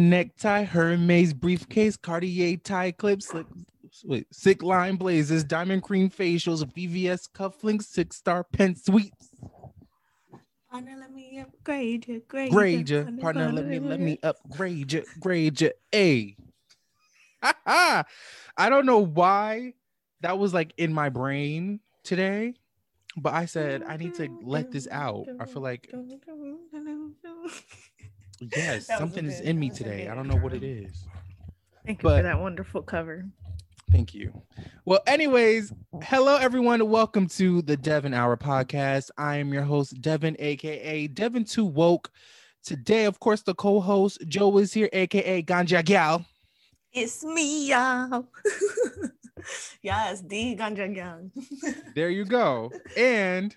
Armani necktie, Hermes briefcase, Cartier tie clips, slick, wait, sick line blazes, diamond cream facials, VVS cufflinks, six star pen sweeps. Partner, let me upgrade you. Grade, Grade ya, partner, let me let me upgrade you, grade you. A. I don't know why that was like in my brain today, but I said I need to let this out. I feel like yes, something is in me today. I don't know what it is. Thank you But- for that wonderful cover. Thank you. Well, anyways, hello everyone. Welcome to the Devin Hour podcast. I am your host, Devin, aka Devin Too Woke. Today, of course, the co-host Joe is here, aka Ganja Gal. It's me, y'all. yes, the ganja gang. There you go. And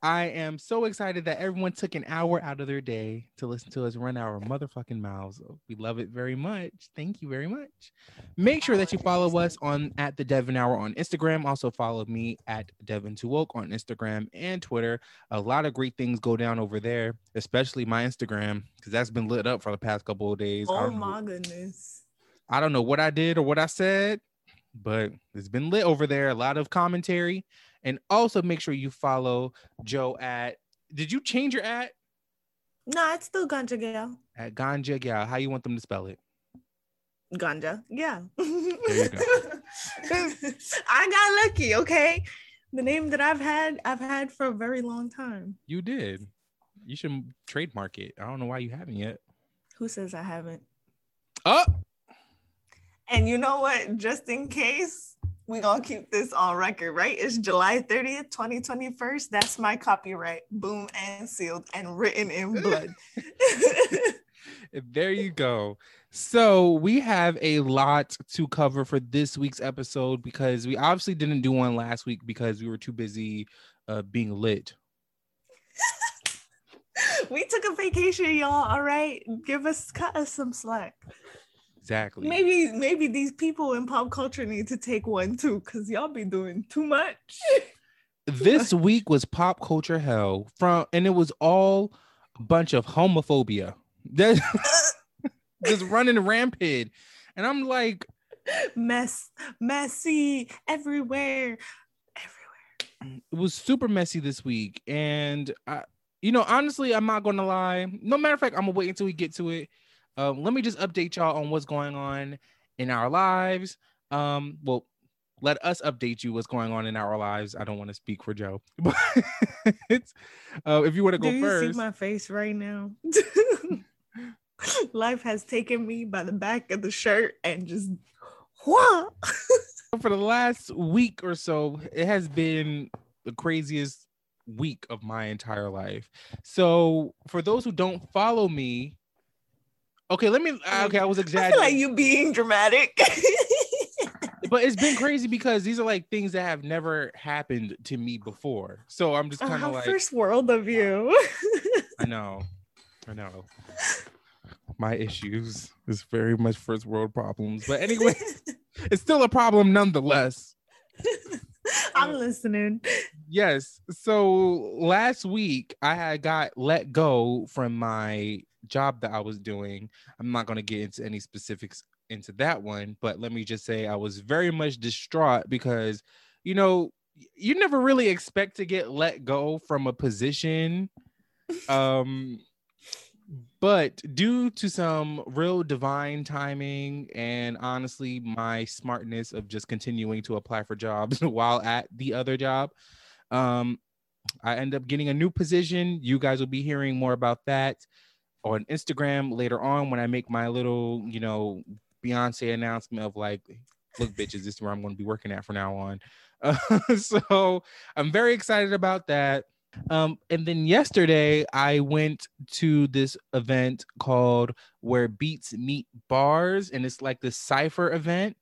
I am so excited that everyone took an hour out of their day to listen to us run our motherfucking mouths. We love it very much. Thank you very much. Make sure that you follow us on at the Devin Hour on Instagram. Also follow me at Devin Too Woke on Instagram and Twitter. A lot of great things go down over there, especially my Instagram, because that's been lit up for the past couple of days. Oh know- my goodness. I don't know what I did or what I said, but it's been lit over there. A lot of commentary. And also make sure you follow Joe at did you change your at? No, it's still ganja gal. At Ganja Gal. How you want them to spell it? Ganja. Yeah. go. I got lucky, okay? The name that I've had, I've had for a very long time. You did. You should trademark it. I don't know why you haven't yet. Who says I haven't? Oh, And you know what? Just in case, we gonna keep this on record, right? It's July 30th, 2021. That's my copyright. Boom and sealed and written in blood. there you go. So we have a lot to cover for this week's episode because we obviously didn't do one last week because we were too busy uh, being lit. we took a vacation, y'all. All right. Give us cut us some slack. Exactly. Maybe, maybe these people in pop culture need to take one too, because y'all be doing too much. this week was pop culture hell from and it was all a bunch of homophobia that just running rampant and i'm like Mess, messy everywhere. Everywhere. it was super messy this week and i you know honestly i'm not gonna lie no matter of fact i'm gonna wait until we get to it um, let me just update y'all on what's going on in our lives um well let us update you what's going on in our lives i don't want to speak for joe but it's uh, if you want to go Do you first see my face right now? Life has taken me by the back of the shirt and just what? for the last week or so, it has been the craziest week of my entire life. So, for those who don't follow me, okay, let me. Uh, okay, I was I exaggerating, like you being dramatic. but it's been crazy because these are like things that have never happened to me before. So I'm just Oh, kind of like, first world of you. I know, I know. My issues is very much first world problems, but anyway, it's still a problem nonetheless. I'm listening. Yes. So last week I had got let go from my job that I was doing. I'm not going to get into any specifics into that one, but let me just say I was very much distraught because, you know, you never really expect to get let go from a position. Um, but due to some real divine timing and honestly my smartness of just continuing to apply for jobs while at the other job um i end up getting a new position you guys will be hearing more about that on instagram later on when i make my little you know beyonce announcement of like look bitches this is where i'm going to be working at from now on uh, so i'm very excited about that um, and then yesterday I went to this event called Where Beats Meet Bars, and it's like the cipher event.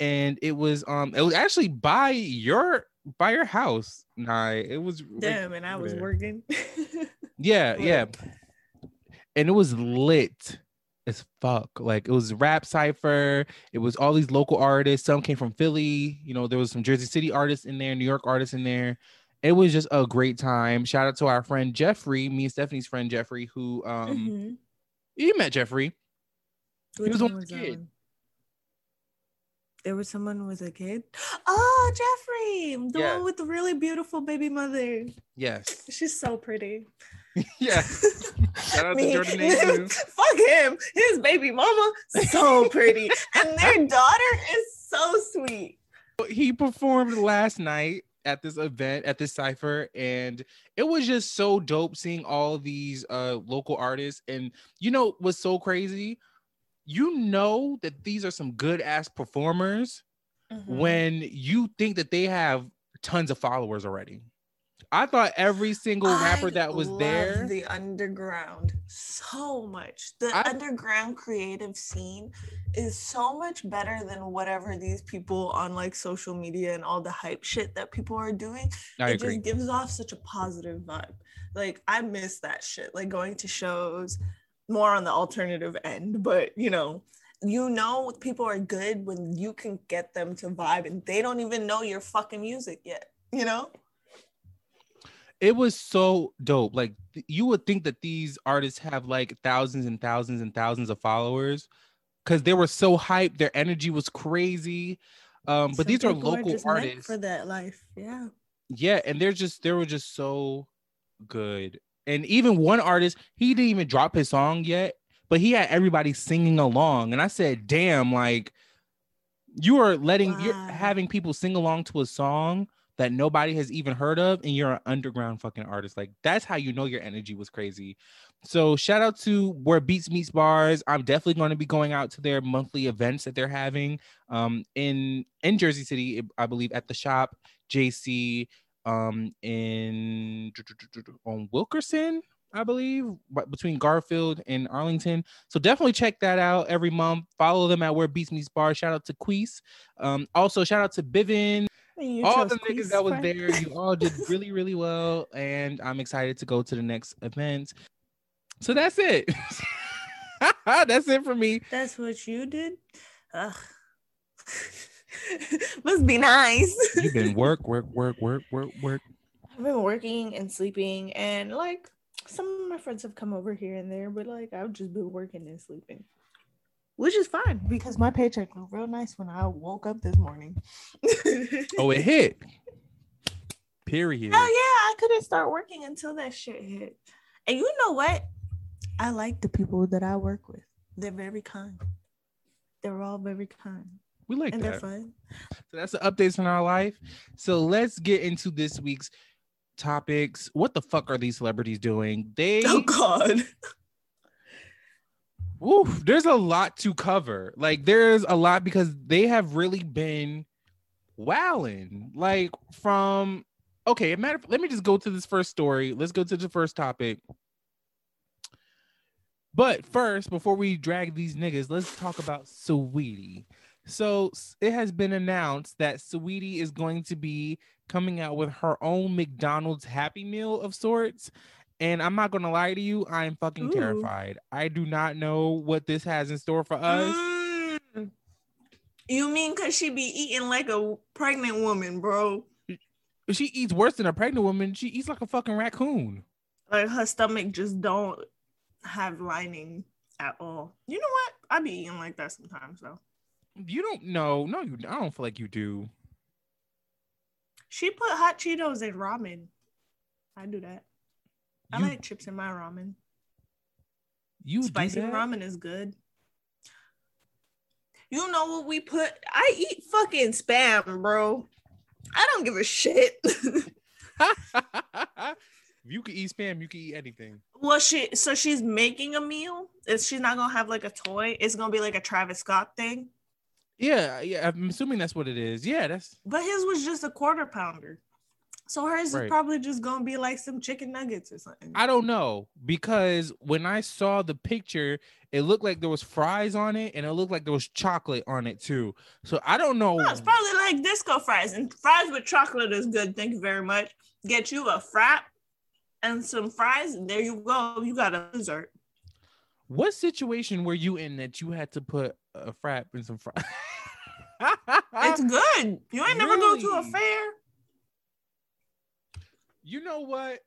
And it was um it was actually by your by your house. Nah, it was Damn, and I was there. working. Yeah, yeah. And it was lit as fuck. Like it was rap cipher. It was all these local artists. Some came from Philly. You know, there was some Jersey City artists in there, New York artists in there. It was just a great time. Shout out to our friend Jeffrey, me and Stephanie's friend Jeffrey, who um Mhm. you met Jeffrey. He was Which one the kid. There was someone with a kid. Oh, Jeffrey, the Yeah. one with the really beautiful baby mother. Yes. She's so pretty. yes. Shout out to Jordan. Fuck him. His baby mama, so pretty. and their daughter is so sweet. He performed last night at this event at this cipher and it was just so dope seeing all these uh local artists and you know what's so crazy you know that these are some good ass performers Mm-hmm. when you think that they have tons of followers already i thought every single rapper I that was love there The underground so much. The I- underground creative scene is so much better than whatever these people on like social media and all the hype shit that people are doing. i it agree just gives off such a positive vibe. Like I miss that shit. Like going to shows more on the alternative end, but you know, you know people are good when you can get them to vibe and they don't even know your fucking music yet, you know? It was so dope. Like th- you would think that these artists have like thousands and thousands and thousands of followers because they were so hyped. Their energy was crazy. Um, but Some these are local just meant artists. for that life. Yeah. Yeah, and they're just they were just so good. And even one artist, he didn't even drop his song yet, but he had everybody singing along. And I said, damn, like you are letting you're having people sing along to a song that nobody has even heard of, and you're an underground fucking artist. Like that's how you know your energy was crazy. So shout out to where Beats Meets Bars. I'm definitely going to be going out to their monthly events that they're having um in in Jersey City, I believe at the shop, JC um in on Wilkerson, I believe, between Garfield and Arlington. So definitely check that out every month. Follow them at Where Beats Meets Bar. Shout out to Queese. Um, also shout out to Bivin. All the niggas that was there, you all did really, really well, and I'm excited to go to the next event. So that's it. that's it for me. That's what you did? Ugh. Must be nice. You've been work, work, work, work, work, work. I've been working and sleeping, and like some of my friends have come over here and there, but like I've just been working and sleeping, which is fine because my paycheck was real nice when I woke up this morning. Oh, it hit. Period. Hell yeah, I couldn't start working until that shit hit. And you know what? I like the people that I work with. They're very kind. They're all very kind. We like And that. they're fun. So that's the updates in our life. So let's get into this week's topics. What the fuck are these celebrities doing? They Oh god. Woof, there's a lot to cover. Like there's a lot because they have really been wowing. Like from okay, matter let me just go to this first story. Let's go to the first topic. But first, before we drag these niggas, let's talk about Saweetie. So it has been announced that Saweetie is going to be coming out with her own McDonald's Happy Meal of sorts. And I'm not gonna lie to you, I am fucking Ooh. terrified. I do not know what this has in store for us. Mm. You mean cause she be eating like a pregnant woman, bro? She eats worse than a pregnant woman. She eats like a fucking raccoon. Like her stomach just don't have lining at all. You know what? I be eating like that sometimes though. You don't know. No, you I don't feel like you do. She put hot Cheetos in ramen. I do that. I You, like chips in my ramen. you Spicy ramen is good. You know what we put? I eat fucking spam, bro. I don't give a shit. if you can eat spam, you can eat anything. well, she so she's making a meal. Is she's not gonna have like a toy? It's gonna be like a Travis Scott thing. Yeah, yeah. I'm assuming that's what it is. Yeah, that's But his was just a quarter pounder. So hers Right. is probably just gonna be like some chicken nuggets or something. I don't know because when I saw the picture, it looked like there was fries on it and it looked like there was chocolate on it too. So I don't know. No, it's probably like disco fries, and fries with chocolate is good. Thank you very much. Get you a frap and some fries, and there you go. You got a dessert. What situation were you in that you had to put a frap in some fries? It's good. You ain't never go to a fair. You know what?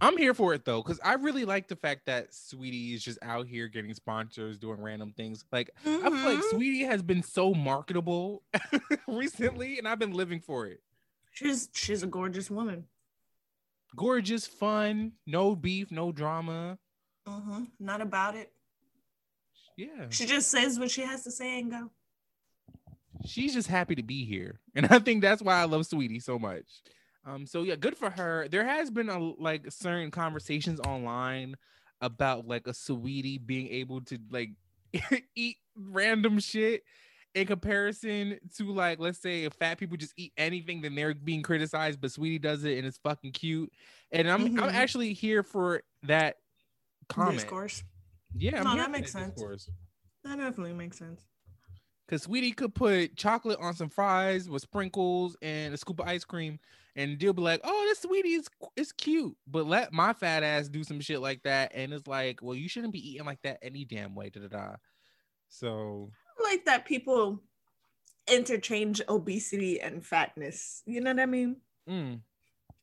I'm here for it though, because I really like the fact that Saweetie is just out here getting sponsors, doing random things. Like mm-hmm. I feel like mm-hmm. Has been so marketable recently, and I've been living for it. She's she's a gorgeous woman. Gorgeous, fun, no beef, no drama. Uh-huh. Not about it. Yeah. She just says what she has to say and go. She's just happy to be here. And I think that's why I love Saweetie so much. Um, so yeah, good for her. There has been a like certain conversations online about like a Saweetie being able to like eat random shit in comparison to like let's say if fat people just eat anything then they're being criticized but Saweetie does it and it's fucking cute and i'm mm-hmm. i'm actually here for that comment discourse yeah I'm no that makes sense discourse. that definitely makes sense because Saweetie could put chocolate on some fries with sprinkles and a scoop of ice cream and they'll be like, "Oh, this Saweetie is it's cute," but let my fat ass do some shit like that, and it's like, well, you shouldn't be eating like that any damn way. Da da da. So I like that people interchange obesity and fatness. You know what I mean? Mm.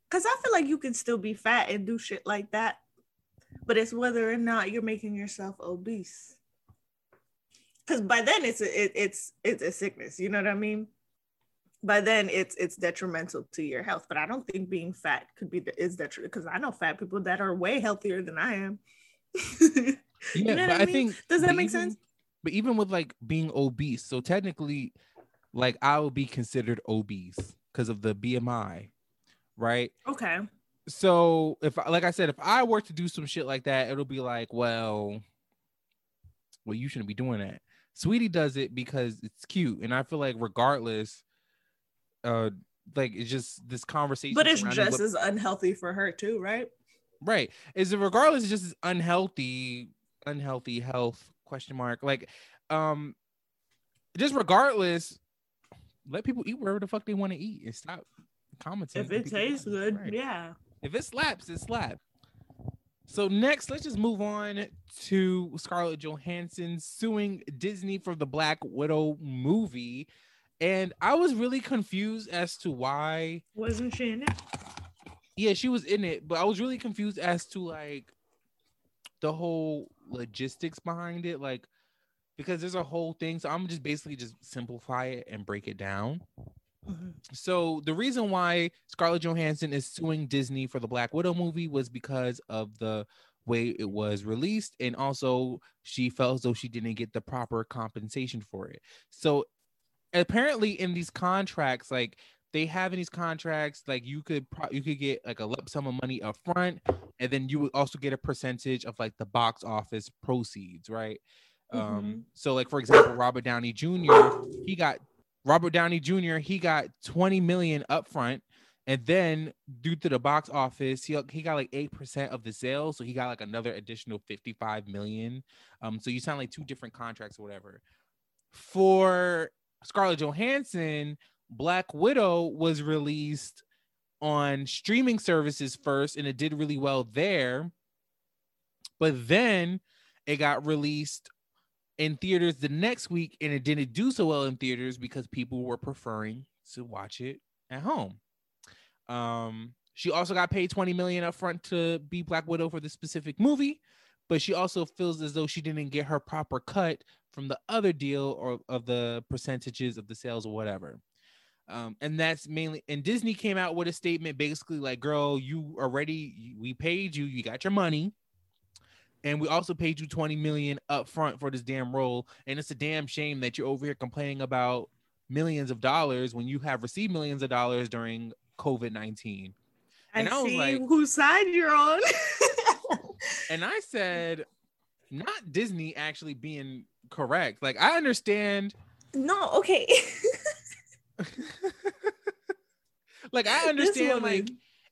Cause I feel like you can still be fat and do shit like that, but it's whether or not you're making yourself obese. Cause by then it's a, it, it's it's a sickness. You know what I mean? by then it's it's detrimental to your health. But I don't think being fat could be is detrimental because I know fat people that are way healthier than I am. yeah, you know but I, mean? think does that make even, sense? But even with like being obese, so technically, like I will be considered obese because of the BMI, right? Okay. So if like I said, if I were to do some shit like that, it'll be like, well, well, you shouldn't be doing that. Saweetie does it because it's cute, and I feel like regardless, uh like it's just this conversation but it's just as unhealthy for her too right? Right. Is it regardless it's just as unhealthy unhealthy health question mark. Like um just regardless let people eat wherever the fuck they want to eat and stop commenting if it tastes good right. yeah. If it slaps it slaps so next, let's just move on to Scarlett Johansson suing Disney for the Black Widow movie and I was really confused as to why wasn't she in it? Yeah, she was in it, but I was really confused as to like the whole logistics behind it, like because there's a whole thing. So I'm just basically just simplify it and break it down. Mm-hmm. So the reason why Scarlett Johansson is suing Disney for the Black Widow movie was because of the way it was released and also she felt as though she didn't get the proper compensation for it. So apparently in these contracts, like they have in these contracts, like you could pro- you could get like a lump sum of money up front, and then you would also get a percentage of like the box office proceeds, right? Mm-hmm. Um, so like for example, Robert Downey Jr. he got Robert Downey Jr. he got 20 million up front. And then due to the box office, he, he got like 8% of the sales. So he got like another additional 55 million. Um, so you sound like two different contracts or whatever. For Scarlett Johansson, Black Widow was released on streaming services first and it did really well there. But then it got released in theaters the next week and it didn't do so well in theaters because people were preferring to watch it at home. Um, she also got paid 20 million up front to be Black Widow for this specific movie, but she also feels as though she didn't get her proper cut from the other deal or of the percentages of the sales or whatever. Um, and that's mainly and Disney came out with a statement basically like, girl, you already we paid you, you got your money. And we also paid you 20 million up front for this damn role. And it's a damn shame that you're over here complaining about millions of dollars when you have received millions of dollars during COVID-19. And I, I was like, whose side you're on. and I said, not Disney actually being correct. Like I understand. No, okay. like I understand like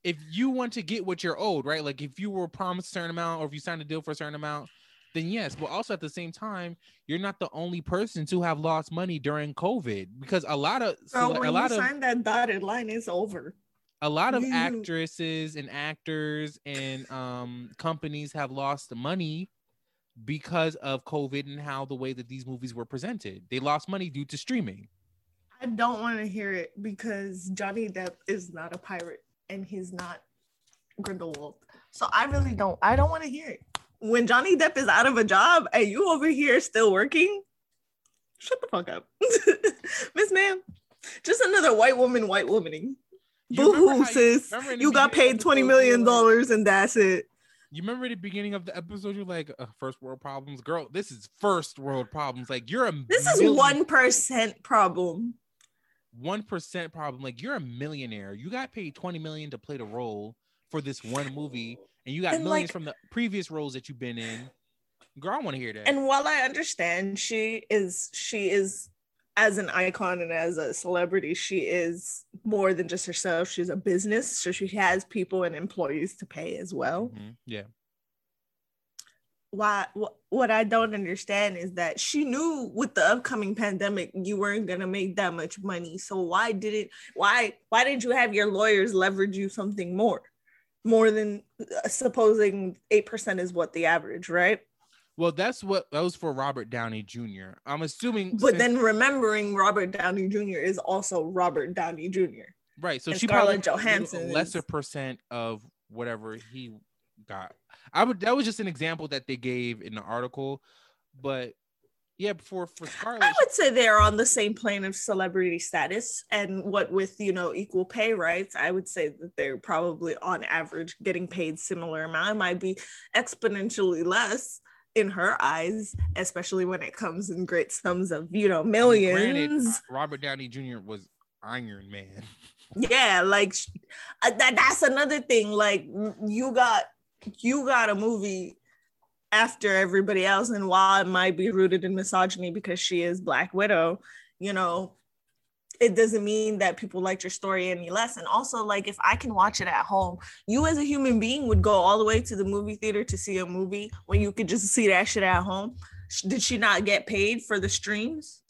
if you want to get what you're owed, right? Like if you were promised a certain amount or if you signed a deal for a certain amount, then yes. But also at the same time, you're not the only person to have lost money during COVID because a lot of so when a lot you of sign that dotted line, is over. A lot of actresses and actors and um companies have lost money because of COVID and how the way that these movies were presented. They lost money due to streaming. I don't want to hear it because Johnny Depp is not a pirate and he's not Grindelwald. So I really don't. I don't want to hear it. When Johnny Depp is out of a job and you over here still working, shut the fuck up, Miss Ma'am. Just another white woman, white womaning. Boo hoo, sis. You, you got paid twenty million dollars and that's it. You remember at the beginning of the episode, you're like, uh, first world problems, girl. This is first world problems. Like you're a this is one percent problem. One percent problem. Like you're a millionaire. You got paid twenty million to play the role for this one movie, and you got and millions like, from the previous roles that you've been in. Girl, I want to hear that. And while I understand she is she is as an icon and as a celebrity, she is more than just herself. She's a business, so she has people and employees to pay as well. Mm-hmm. Yeah. Why? What I don't understand is that she knew with the upcoming pandemic you weren't gonna make that much money. So why didn't Why? Why did you have your lawyers leverage you something more, more than uh, supposing eight percent is what the average, right? Well, that's what that was for Robert Downey Jr. I'm assuming. But since, then remembering Robert Downey Jr. is also Robert Downey Jr. Right. So and she Scarlett probably Johansson lesser percent of whatever he got. I would that was just an example that they gave in the article, but yeah, for for Scarlett, I would say they're on the same plane of celebrity status, and what with you know equal pay rights, I would say that they're probably on average getting paid similar amount. It might be exponentially less, in her eyes, especially when it comes in great sums of, you know, millions. Granted, Robert Downey Jr. was Iron Man. yeah, like uh, that, that's another thing. Like you got you got a movie after everybody else, and while it might be rooted in misogyny because she is Black Widow, you know, it doesn't mean that people liked your story any less. And also, like, if I can watch it at home, you as a human being would go all the way to the movie theater to see a movie when you could just see that shit at home. Did she not get paid for the streams?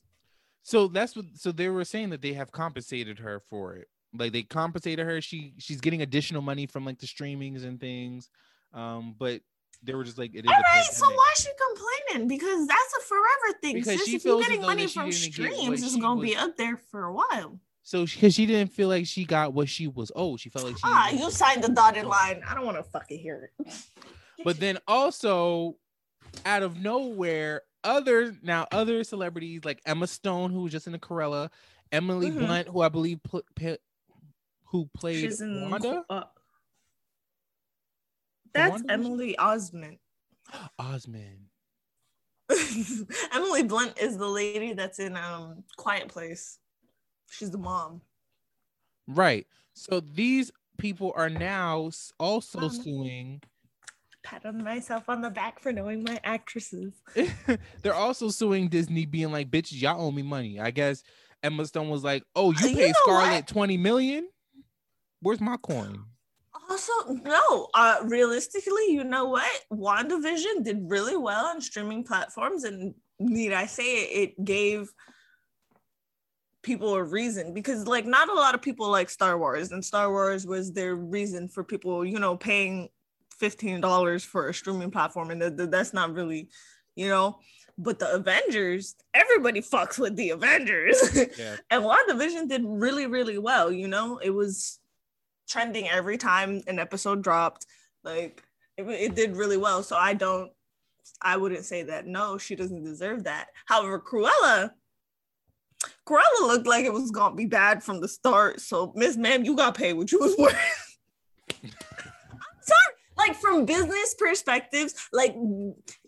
So that's what. So they were saying that they have compensated her for it. Like they compensated her. She she's getting additional money from like the streamings and things. Um, but they were just like, it is. All right, so why is she complaining? Because that's a forever thing. Because Sis, if you're getting money from streams, it's gonna was... be up there for a while. So, because she didn't feel like she got what she was owed, she felt like she. Ah, you signed the dotted line. I don't want to fucking hear it. but then also, out of nowhere, other now other celebrities like Emma Stone, who was just in the Cruella, Emily mm-hmm. Blunt, who I believe pl- p- who played She's in, Wanda. Uh, that's Emily Osment. Osment. Emily Blunt is the lady that's in um Quiet Place. She's the mom. Right. So these people are now also Mama. suing. Pat on myself on the back for knowing my actresses. They're also suing Disney, being like, "Bitch, y'all owe me money." I guess Emma Stone was like, "Oh, you, you paid Scarlett what? twenty million? Where's my coin?" Also, no, uh, realistically, you know what? WandaVision did really well on streaming platforms. And need I say it, it gave people a reason because, like, not a lot of people like Star Wars, and Star Wars was their reason for people, you know, paying $15 for a streaming platform. And th- th- that's not really, you know, but the Avengers, everybody fucks with the Avengers. Yeah. and WandaVision did really, really well. You know, it was trending every time an episode dropped. Like it, it did really well. So I don't, I wouldn't say that no, she doesn't deserve that. However, Cruella, Cruella looked like it was gonna be bad from the start. So Miss Ma'am, you got paid what you was worth. sorry, like from business perspectives, like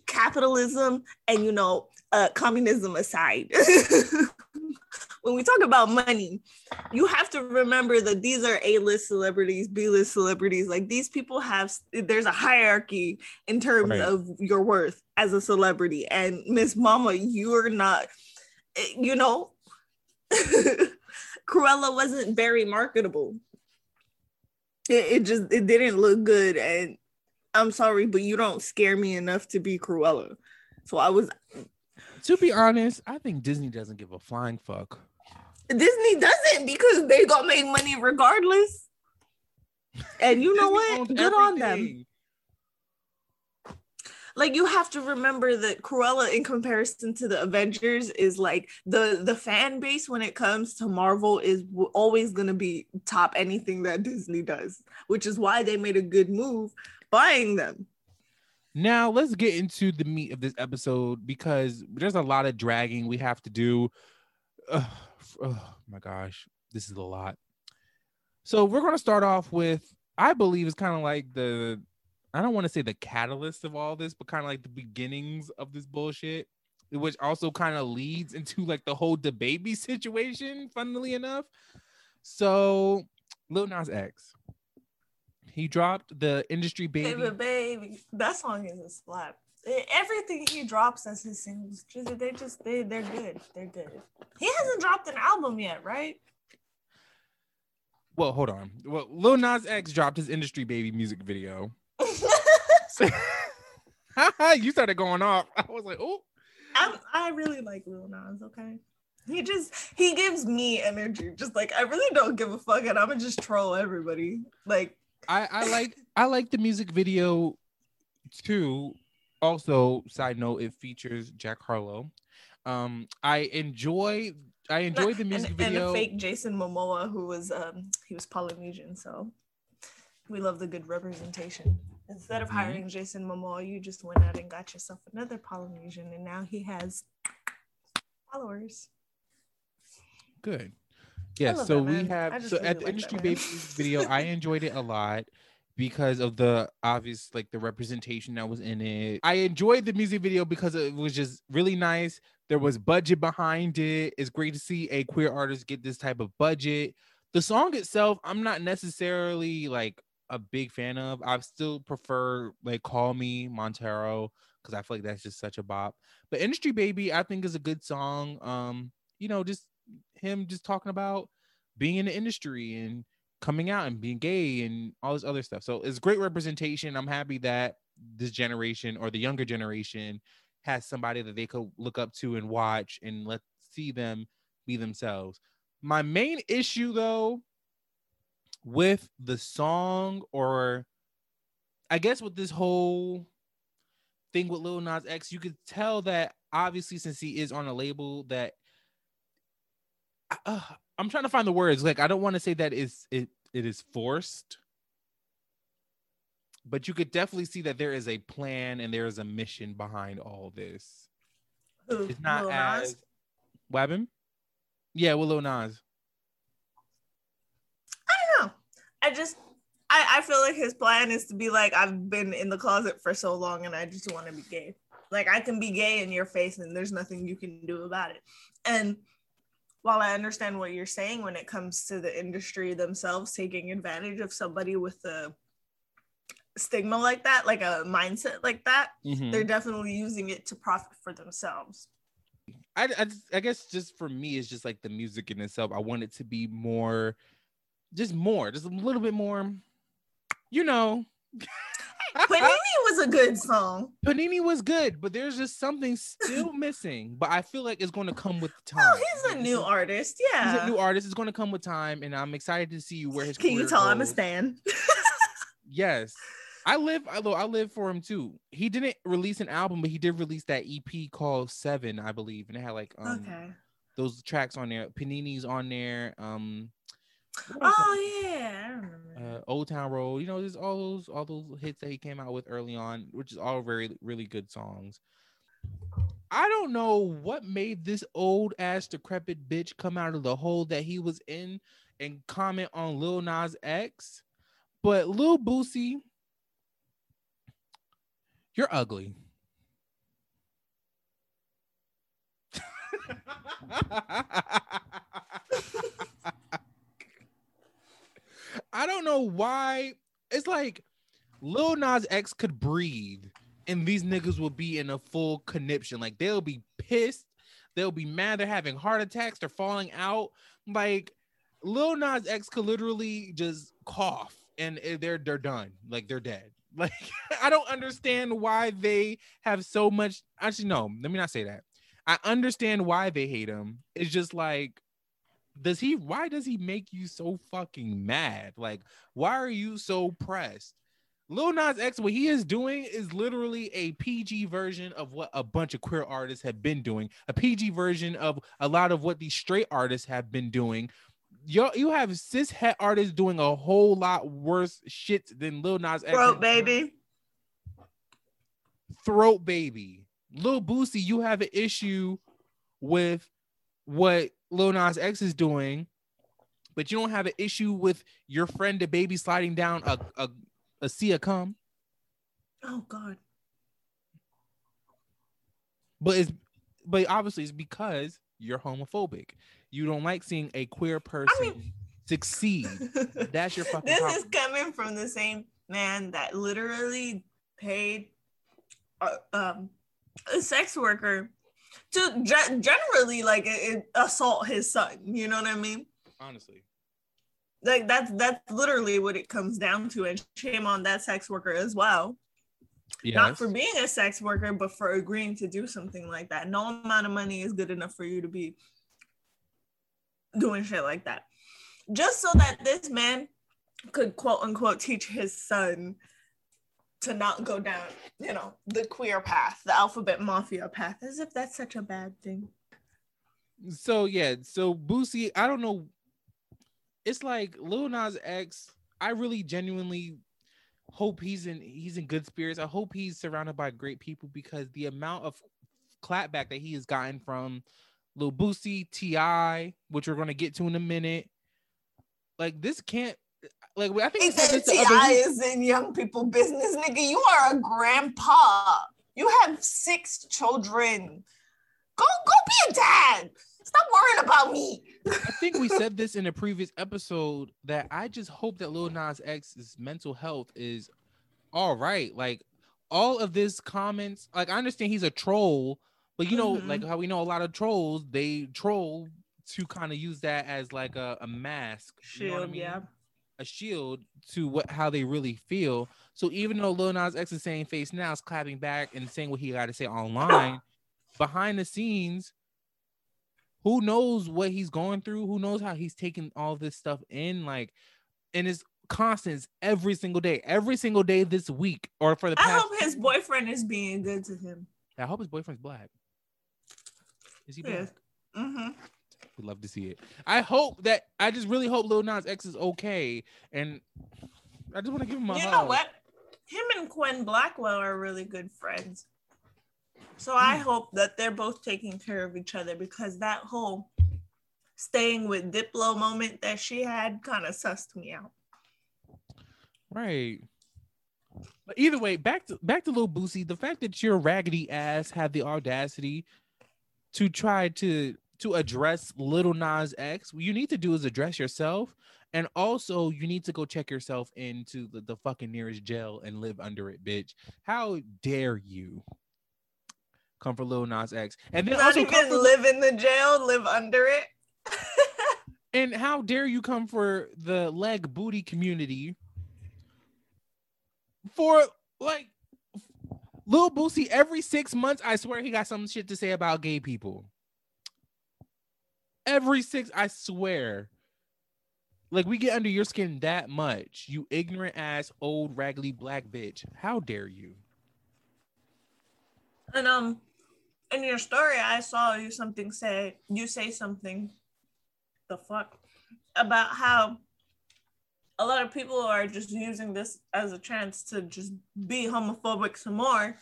capitalism and you know uh, communism aside. when we talk about money, you have to remember that these are A-list celebrities, B-list celebrities. Like these people have there's a hierarchy in terms right. of your worth as a celebrity. And Miss Mama, you're not, eh, you know, Cruella wasn't very marketable. It, it just it didn't look good. And I'm sorry, but you don't scare me enough to be Cruella. So I was to be honest, I think Disney doesn't give a flying fuck. Disney doesn't because they gonna make money regardless. And you know what? Good everything. on them. like you have to remember that Cruella in comparison to the Avengers is like the the fan base when it comes to Marvel is always going to be top anything that Disney does, which is why they made a good move buying them. Now let's get into the meat of this episode because there's a lot of dragging we have to do. Ugh, oh my gosh, this is a lot. So we're going to start off with I believe is kind of like the I don't want to say the catalyst of all this, but kind of like the beginnings of this bullshit, which also kind of leads into like the whole DaBaby situation, funnily enough. So Lil Nas X, he dropped the industry baby. Baby, baby. That song is a slap. Everything he drops as his singles, just they just they they're good. They're good. He hasn't dropped an album yet, right? Well, hold on. Well, Lil Nas X dropped his industry baby music video. you started going off. I was like, oh. I, I really like Lil Nas. Okay. He just he gives me energy. Just like I really don't give a fuck, and I'm gonna just troll everybody. Like I I like I like the music video too. Also, side note, it features Jack Harlow. Um, I enjoy I enjoyed the music and, video. And a fake Jason Momoa who was um he was Polynesian, so we love the good representation. Instead of mm-hmm. hiring mm-hmm. Jason Momoa, you just went out and got yourself another Polynesian, and now he has followers. Good. Yeah, so that, we have so really at the like industry baby video, I enjoyed it a lot because of the obvious like the representation that was in it. I enjoyed the music video because it was just really nice. There was budget behind it. It's great to see a queer artist get this type of budget. The song itself, I'm not necessarily like a big fan of. I still prefer like Call Me Montero because I feel like that's just such a bop. But Industry Baby, I think is a good song. Um, you know, just him just talking about being in the industry and coming out and being gay and all this other stuff. So it's great representation. I'm happy that this generation or the younger generation has somebody that they could look up to and watch and let's see them be themselves. My main issue though with the song or I guess with this whole thing with Lil Nas X, you could tell that obviously since he is on a label that uh, I'm trying to find the words. Like I don't want to say that is it it is forced, but you could definitely see that there is a plan and there is a mission behind all this. Who? It's not Lil as Wabin. Yeah, Willow Nas. I don't know. I just I, I feel like his plan is to be like, I've been in the closet for so long and I just want to be gay. Like I can be gay in your face and there's nothing you can do about it. And while I understand what you're saying when it comes to the industry themselves taking advantage of somebody with a stigma like that, like a mindset like that, mm-hmm. they're definitely using it to profit for themselves. I, I, I guess just for me, it's just like the music in itself. I want it to be more just more, just a little bit more, you know. Panini was a good song. Panini was good, but there's just something still missing. But I feel like it's going to come with time. Oh, he's a new artist. Yeah, he's a new artist. It's going to come with time, and I'm excited to see where his. Can you tell goes. I'm a stan? yes, I live. I I live for him too. He didn't release an album, but he did release that EP called Seven, I believe, and it had like um, okay. those tracks on there. Panini's on there. Um, Oh yeah, uh, Old Town Road. You know, there's all those all those hits that he came out with early on, which is all very really good songs. I don't know what made this old ass decrepit bitch come out of the hole that he was in and comment on Lil Nas X, but Lil Boosie, you're ugly. I don't know why. It's like Lil Nas X could breathe, and these niggas will be in a full conniption. Like they'll be pissed, they'll be mad, they're having heart attacks, they're falling out. Like Lil Nas X could literally just cough and eh, they're they're done. Like they're dead. Like I don't understand why they have so much. Actually, no, let me not say that. I understand why they hate him. It's just like does he why does he make you so fucking mad like why are you so pressed Lil Nas X, what he is doing is literally a PG version of what a bunch of queer artists have been doing, a PG version of a lot of what these straight artists have been doing. You you have cis het artists doing a whole lot worse shit than Lil Nas X. Throat baby. Throat baby. Lil Boosie, you have an issue with what Lil Nas X is doing, but you don't have an issue with your friend DaBaby sliding down a, a a see a come. Oh God. But it's but obviously it's because you're homophobic. You don't like seeing a queer person I mean, succeed. That's your fucking. This problem. is coming from the same man that literally paid a, um, a sex worker to ge- generally like it, it assault his son. You know what I mean? Honestly like that's that's literally what it comes down to and shame on that sex worker as well yes. not for being a sex worker but for agreeing to do something like that no amount of money is good enough for you to be doing shit like that just so that this man could quote unquote teach his son to not go down you know the queer path the alphabet mafia path as if that's such a bad thing so yeah so boosie i don't know it's like Lil Nas X. I really genuinely hope he's in he's in good spirits. I hope he's surrounded by great people because the amount of clapback that he has gotten from Lil Boosie, T.I., which we're gonna get to in a minute. Like this can't like I think T.I. is in young people business, nigga. You are a grandpa. You have six children. Go go be a dad. Stop worrying about me. I think we said this in a previous episode that I just hope that Lil Nas X's mental health is all right. Like all of this comments, like I understand he's a troll, but you know, mm-hmm. like how we know a lot of trolls, they troll to kind of use that as like a, a mask. Shield, you know I mean? yeah. A shield to what how they really feel. So even though Lil Nas X is saying face now is clapping back and saying what he got to say online, behind the scenes, who knows what he's going through? Who knows how he's taking all this stuff in? Like, and it's constant every single day, every single day this week or for the past. I hope his boyfriend is being good to him. I hope his boyfriend's black. Is he black? Yes. Mm-hmm. Love to see it. I hope that I just really hope Lil Nas X is okay, and I just want to give him a. You hug. know what? Him and Quenlin Blackwell are really good friends. So I hmm. hope that they're both taking care of each other because that whole staying with Diplo moment that she had kind of sussed me out. Right. But either way, back to back to Lil Boosie. The fact that your raggedy ass had the audacity to try to to address Little Nas X, what you need to do is address yourself, and also you need to go check yourself into the, the fucking nearest jail and live under it, bitch. How dare you? come for Lil Nas X, and then not also even for, live in the jail, live under it. and how dare you come for the leg booty community for like Lil Boosie every six months? I swear he got some shit to say about gay people. Every six, I swear. Like we get under your skin that much, you ignorant ass old raggedy black bitch. How dare you? And um, in your story, I saw you something say you say something, the fuck, about how a lot of people are just using this as a chance to just be homophobic some more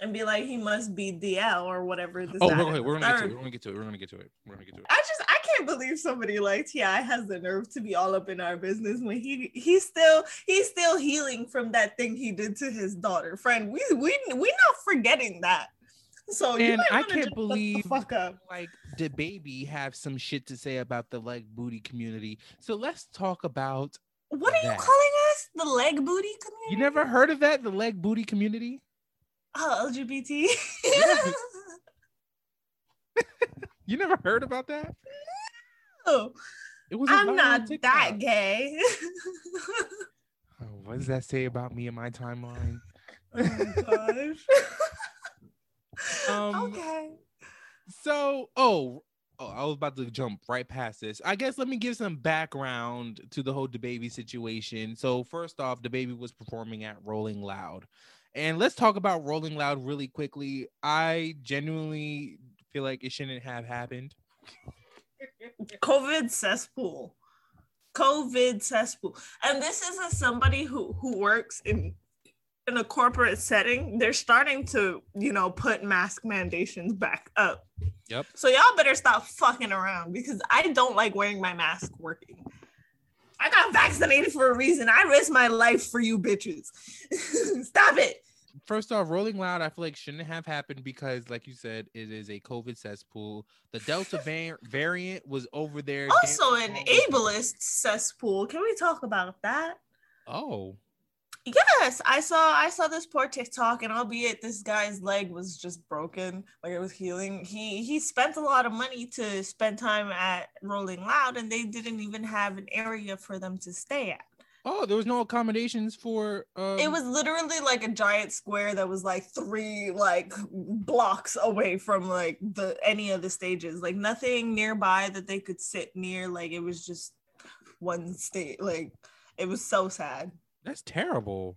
and be like he must be DL or whatever. This oh, we're, we're gonna get to it. We're gonna get to it. We're gonna get to it. We're gonna get to it. I just I can't believe somebody like T.I. has the nerve to be all up in our business when he he's still he's still healing from that thing he did to his daughter. Friend, we we we not forgetting that. So and I can't believe fuck up. like DaBaby have some shit to say about the leg booty community. So let's talk about what are that. you calling us? The leg booty community? You never heard of that? The leg booty community? Oh, LGBT. you never heard about that? No. It was I'm not that gay. oh, what does that say about me and my timeline? Oh my gosh. Um, okay. So, oh, Oh, I was about to jump right past this. I guess let me give some background to the whole DaBaby situation. So first off, DaBaby was performing at Rolling Loud. And let's talk about Rolling Loud really quickly. I genuinely feel like it shouldn't have happened. COVID cesspool. COVID cesspool. And this is as somebody who who works in in a corporate setting, they're starting to, you know, put mask mandations back up. Yep. So y'all better stop fucking around because I don't like wearing my mask working. I got vaccinated for a reason. I risked my life for you bitches. stop it. First off, Rolling Loud, I feel like shouldn't have happened because, like you said, it is a COVID cesspool. The Delta var- variant was over there. Also, an dancing all over- ableist cesspool. Can we talk about that? Oh, Yes, I saw I saw this poor TikTok, and albeit this guy's leg was just broken, like it was healing. He he spent a lot of money to spend time at Rolling Loud, and they didn't even have an area for them to stay at. Oh, there was no accommodations for. Um, It was literally like a giant square that was like three like blocks away from like the any of the stages, like nothing nearby that they could sit near. Like it was just one state. Like it was so sad. That's terrible.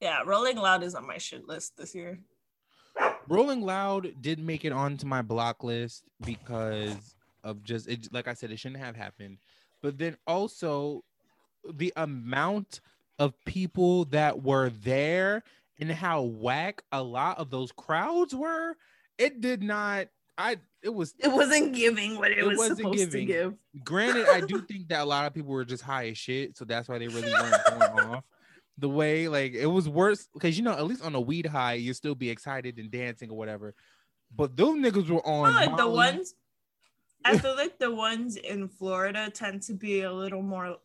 Yeah, Rolling Loud is on my shit list this year. Rolling Loud did make it onto my block list because of just it. Like I said, it shouldn't have happened. But then also the amount of people that were there and how whack a lot of those crowds were. It did not. I. It was It wasn't giving what it, It was supposed giving. to give. granted. I do think that a lot of people were just high as shit, so that's why they really weren't going off. The way like it was worse because you know at least on a weed high you still be excited and dancing or whatever, but those niggas were on But the ones I feel like the ones in Florida tend to be a little more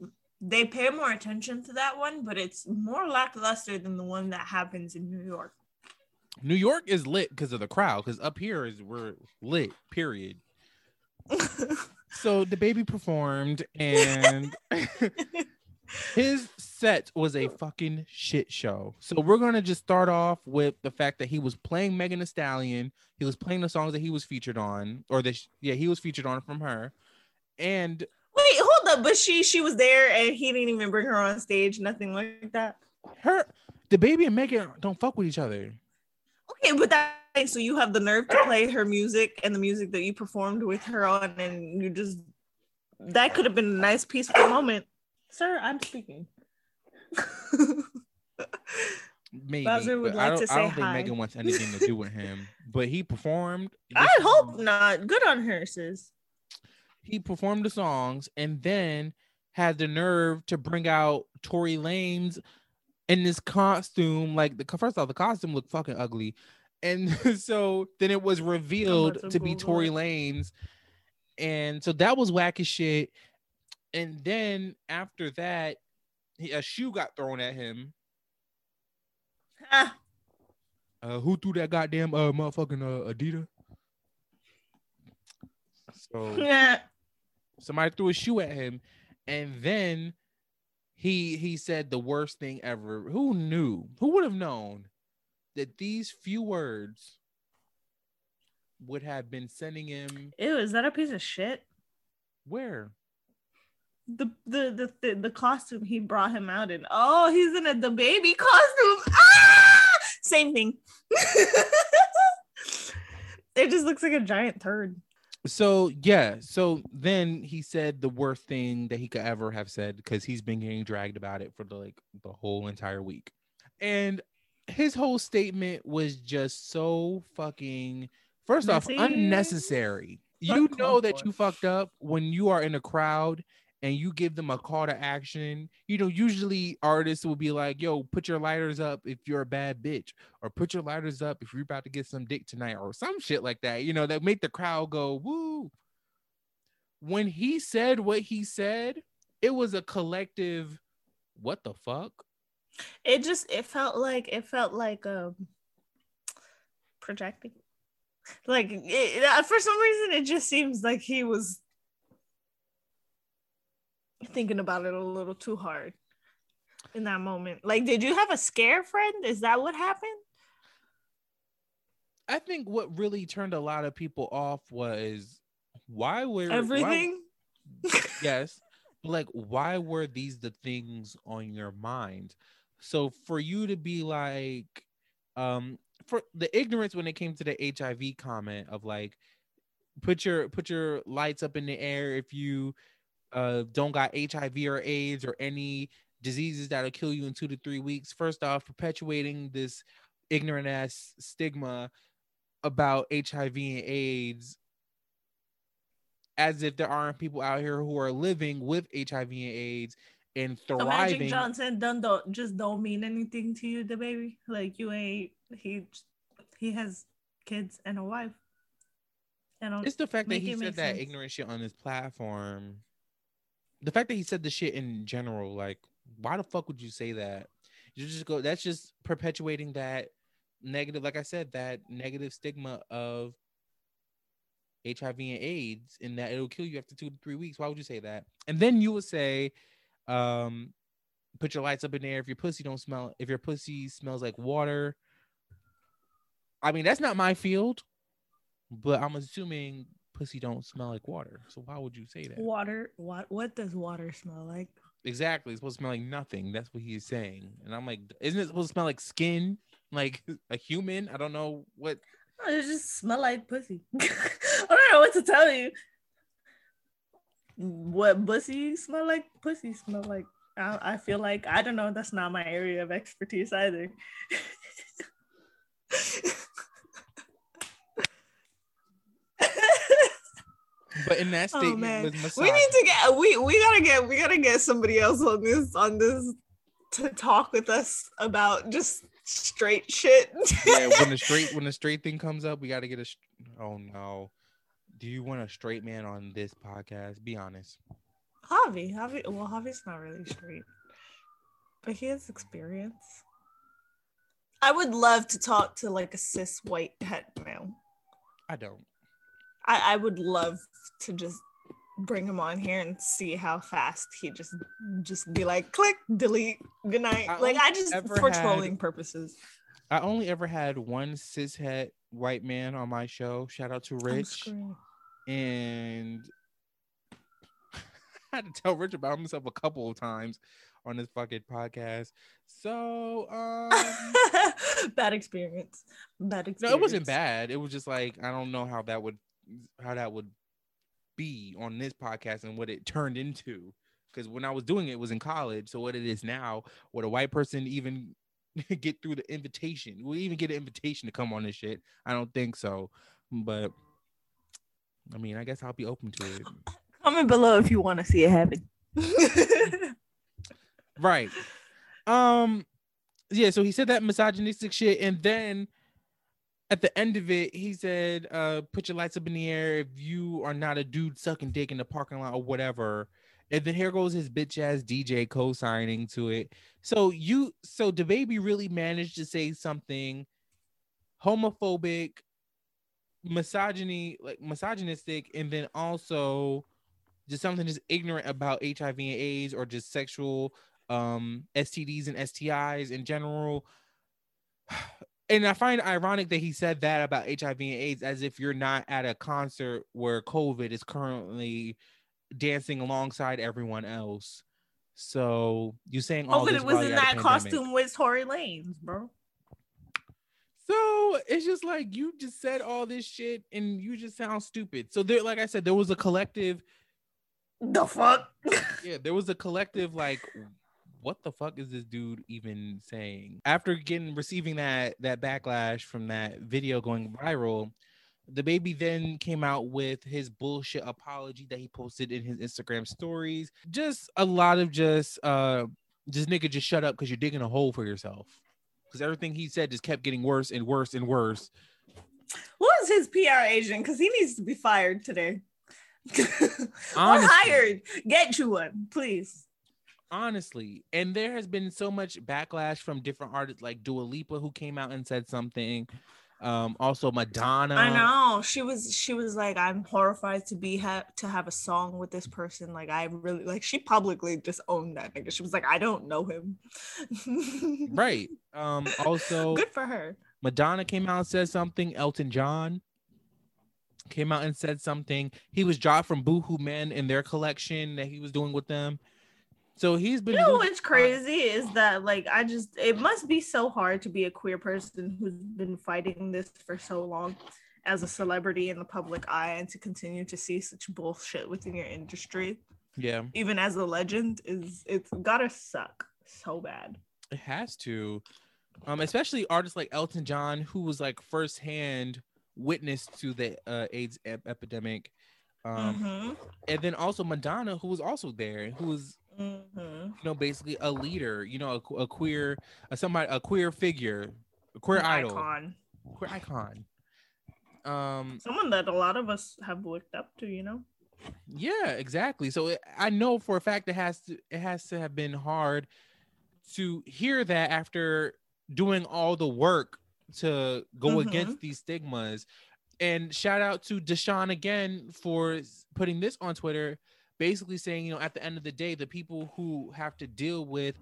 they pay more attention to that one, but it's more lackluster than the one that happens in New York. New York is lit because of the crowd. Because up here is we're lit. Period. So DaBaby performed and his set was a fucking shit show. So we're gonna just start off with the fact that he was playing Megan Thee Stallion. He was playing the songs that he was featured on, or the yeah he was featured on from her, and hold up, but she she was there and he didn't even bring her on stage, nothing like that. her DaBaby and Megan don't fuck with each other. Okay, but that so you have the nerve to play her music and the music that you performed with her on, and you just that could have been a nice peaceful moment. Sir, I'm speaking. Maybe Bowser would but I like don't, to I say don't think hi. Megan wants anything to do with him. But he performed. I hope songs. not. Good on her, sis. He performed the songs and then had the nerve to bring out Tory Lanez in this costume. Like the first off, the costume looked fucking ugly, and so then it was revealed to be Tory it. Lanez, and so that was whack as shit. And then after that, he, a shoe got thrown at him. Ah, Uh, who threw that goddamn uh motherfucking uh, Adidas? So. somebody threw a shoe at him and then he he said the worst thing ever who knew who would have known that these few words would have been sending him Ew, is that a piece of shit? where The the the the, the costume he brought him out in. Oh, he's in a DaBaby costume. Ah! Same thing. it just looks like a giant turd. So yeah so then he said the worst thing that he could ever have said because he's been getting dragged about it for the like the whole entire week. And his whole statement was just so fucking first off unnecessary. You know that you fucked up when you are in a crowd and you give them a call to action you know usually artists will be like yo put your lighters up if you're a bad bitch or put your lighters up if you're about to get some dick tonight or some shit like that you know that make the crowd go woo when he said what he said it was a collective what the fuck It just it felt like it felt like um projecting. Like it, for some reason, it just seems like he was thinking about it a little too hard in that moment. Like, did you have a scare friend? Is that what happened? I think what really turned a lot of people off was why were why- Everything. yes like why were these the things on your mind so for you to be like um for the ignorance when it came to the hiv comment of like put your put your lights up in the air if you uh don't got hiv or aids or any diseases that'll kill you in two to three weeks first off perpetuating this ignorant ass stigma about hiv and aids as if there aren't people out here who are living with HIV and AIDS and So Magic thriving. Johnson done don't just don't mean anything to you, DaBaby. Like you ain't he he has kids and a wife. And It's the fact that he said that sense. ignorant shit on his platform. The fact that he said the shit in general, like, why the fuck would you say that? You just go. That's just perpetuating that negative. Like I said, that negative stigma of HIV and AIDS, and that it'll kill you after two to three weeks. Why would you say that? And then you would say, um, put your lights up in there if your pussy don't smell. If your pussy smells like water. I mean, that's not my field, but I'm assuming pussy don't smell like water. So why would you say that? water what what does water smell like? Exactly. It's supposed to smell like nothing. That's what he's saying. And I'm like, isn't it supposed to smell like skin? Like a human? I don't know what. Oh, It just smell like pussy. I don't know what to tell you. What pussy smell like? Pussy smell like. I, I feel like I don't know. That's not my area of expertise either. But in that Oh, statement man. was we need to get we we gotta get we gotta get somebody else on this on this to talk with us about just straight shit. yeah, when the straight when the straight thing comes up, we got to get a. Oh no, do you want a straight man on this podcast? Be honest. Javi, Javi, well, Javi's not really straight, but he has experience. I would love to talk to like a cis white het male. I don't. I, I would love to just bring him on here and see how fast he just just be like click delete good night I like i just for had- trolling purposes I only ever had one cishet white man on my show. Shout out to Rich. and I had to tell Rich about himself a couple of times on this fucking podcast. So um bad experience bad experience no, it wasn't bad. It was just like I don't know how that would how that would be on this podcast and what it turned into. Because when I was doing it, it was in college. So what it is now, would a white person even get through the invitation? Will even get an invitation to come on this shit? I don't think so. But I mean, I guess I'll be open to it. comment below if you want to see it happen right um yeah so he said that misogynistic shit and then at the end of it he said uh put your lights up in the air if you are not a dude sucking dick in the parking lot or whatever. And then here goes his bitch ass dj co-signing to it. So you so DaBaby really managed to say something homophobic misogyny like misogynistic and then also just something just ignorant about hiv and aids or just sexual um stds and stis in general and i find it ironic that he said that about hiv and aids as if you're not at a concert where covid is currently dancing alongside everyone else. So you saying oh, all oh but it was in you're at a that costume with Tory Lanez bro. So it's just like you just said all this shit and you just sound stupid. So there, like I said, there was a collective, the fuck? Yeah, there was a collective like, what the fuck is this dude even saying? After getting receiving that that backlash from that video going viral, DaBaby then came out with his bullshit apology that he posted in his Instagram stories. Just a lot of just uh just nigga just shut up because you're digging a hole for yourself. Because everything he said just kept getting worse and worse and worse. What's his PR agent? Because he needs to be fired today. or Honestly. hired. Get you one, please. Honestly and there has been so much backlash from different artists like Dua Lipa who came out and said something um also Madonna I know she was. She was like, "I'm horrified to be ha- to have a song with this person." Like, I really like. She publicly disowned that nigga. She was like, "I don't know him." right um also Good for her. Madonna came out and said something. Elton John came out and said something. He was dropped from Boohoo Men in their collection that he was doing with them. So he's been. You know what's crazy is that like I just it must be so hard to be a queer person who's been fighting this for so long as a celebrity in the public eye and to continue to see such bullshit within your industry. Yeah. Even as a legend is it's gotta suck so bad. It has to. Um, especially artists like Elton John, who was like firsthand witness to the uh, AIDS ep- epidemic. Um, Mm-hmm. and then also Madonna, who was also there, who was Mm-hmm. you know basically a leader, you know, a, a queer, a somebody, a queer figure, a queer idol, Icon. queer icon. Um, Someone that a lot of us have looked up to, you know. yeah, exactly. So it, I know for a fact it has to, it has to have been hard to hear that after doing all the work to go Mhm. against these stigmas. And shout out to Deshaun again for putting this on Twitter, basically saying, you know, at the end of the day, the people who have to deal with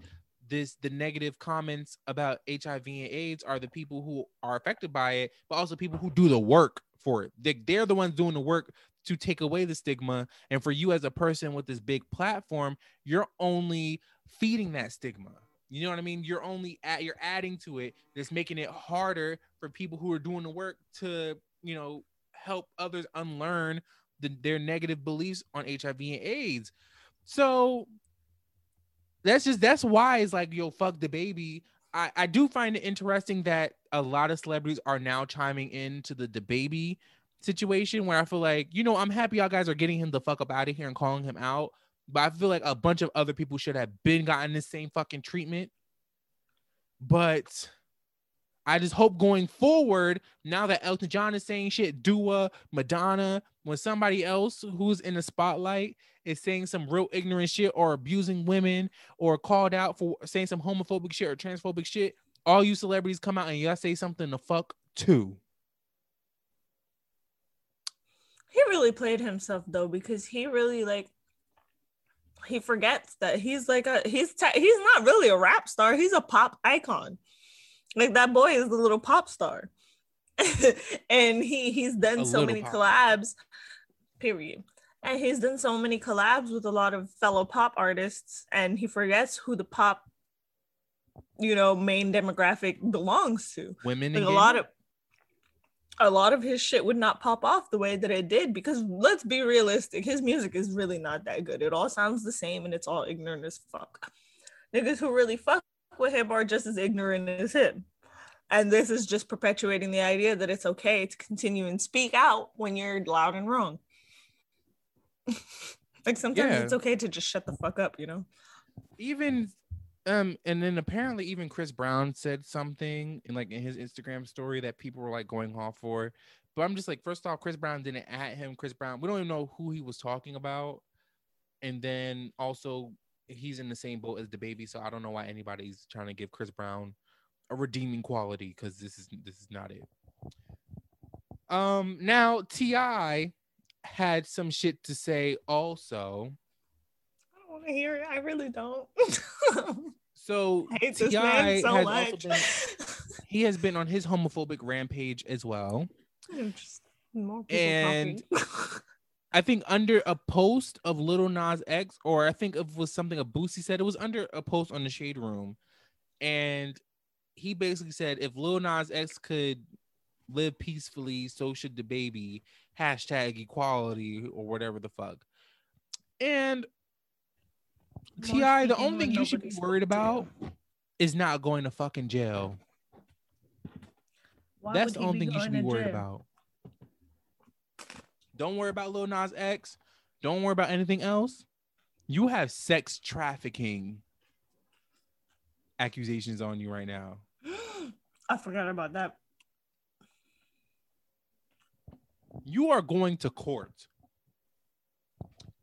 this the negative comments about HIV and AIDS are the people who are affected by it, but also people who do the work for it. They, they're the ones doing the work to take away the stigma. And for you as a person with this big platform, you're only feeding that stigma. You know what I mean? You're only at you're adding to it. That's making it harder for people who are doing the work to, you know, help others unlearn the, their negative beliefs on HIV and AIDS. So that's just that's why it's like yo fuck DaBaby. I I do find it interesting that a lot of celebrities are now chiming into the DaBaby situation where I feel like you know I'm happy y'all guys are getting him the fuck up out of here and calling him out, but I feel like a bunch of other people should have been gotten the same fucking treatment. But I just hope going forward, now that Elton John is saying shit, Dua, Madonna, when somebody else who's in the spotlight is saying some real ignorant shit or abusing women or called out for saying some homophobic shit or transphobic shit, all you celebrities come out and y'all say something to fuck too. He really played himself though because he really like he forgets that he's like a he's te- he's not really a rap star. He's a pop icon. Like that boy is the little pop star. and he he's done A so many pop. collabs. Period. And he's done so many collabs with a lot of fellow pop artists and he forgets who the pop you know main demographic belongs to. Women like a lot of a lot of his shit would not pop off the way that it did because let's be realistic his music is really not that good. It all sounds the same and it's all ignorant as fuck. Niggas who really fuck with him are just as ignorant as him. And this is just perpetuating the idea that it's okay to continue and speak out when you're loud and wrong like sometimes Yeah. it's okay to just shut the fuck up you know even um and then apparently even Chris Brown said something in like in his Instagram story that people were like going off for. But I'm just like, first off, Chris Brown didn't at him. Chris Brown, we don't even know who he was talking about. And then also he's in the same boat as DaBaby, so I don't know why anybody's trying to give Chris Brown a redeeming quality because this is this is not it. Um now T.I. had some shit to say also. i don't want to hear it i really don't So I hate this T.I. man so has much. also been he has been on his homophobic rampage as well. Just more people And- I think under a post of Lil Nas X, or I think it was something a Boosie said. It was under a post on the Shade Room, and he basically said if Lil Nas X could live peacefully, so should DaBaby. Hashtag equality or whatever the fuck. And T.I., the only thing you should be worried about is not going to fucking jail. Why That's the only thing you should be worried jail? about. Don't worry about Lil Nas X. Don't worry about anything else. You have sex trafficking accusations on you right now. I forgot about that. You are going to court.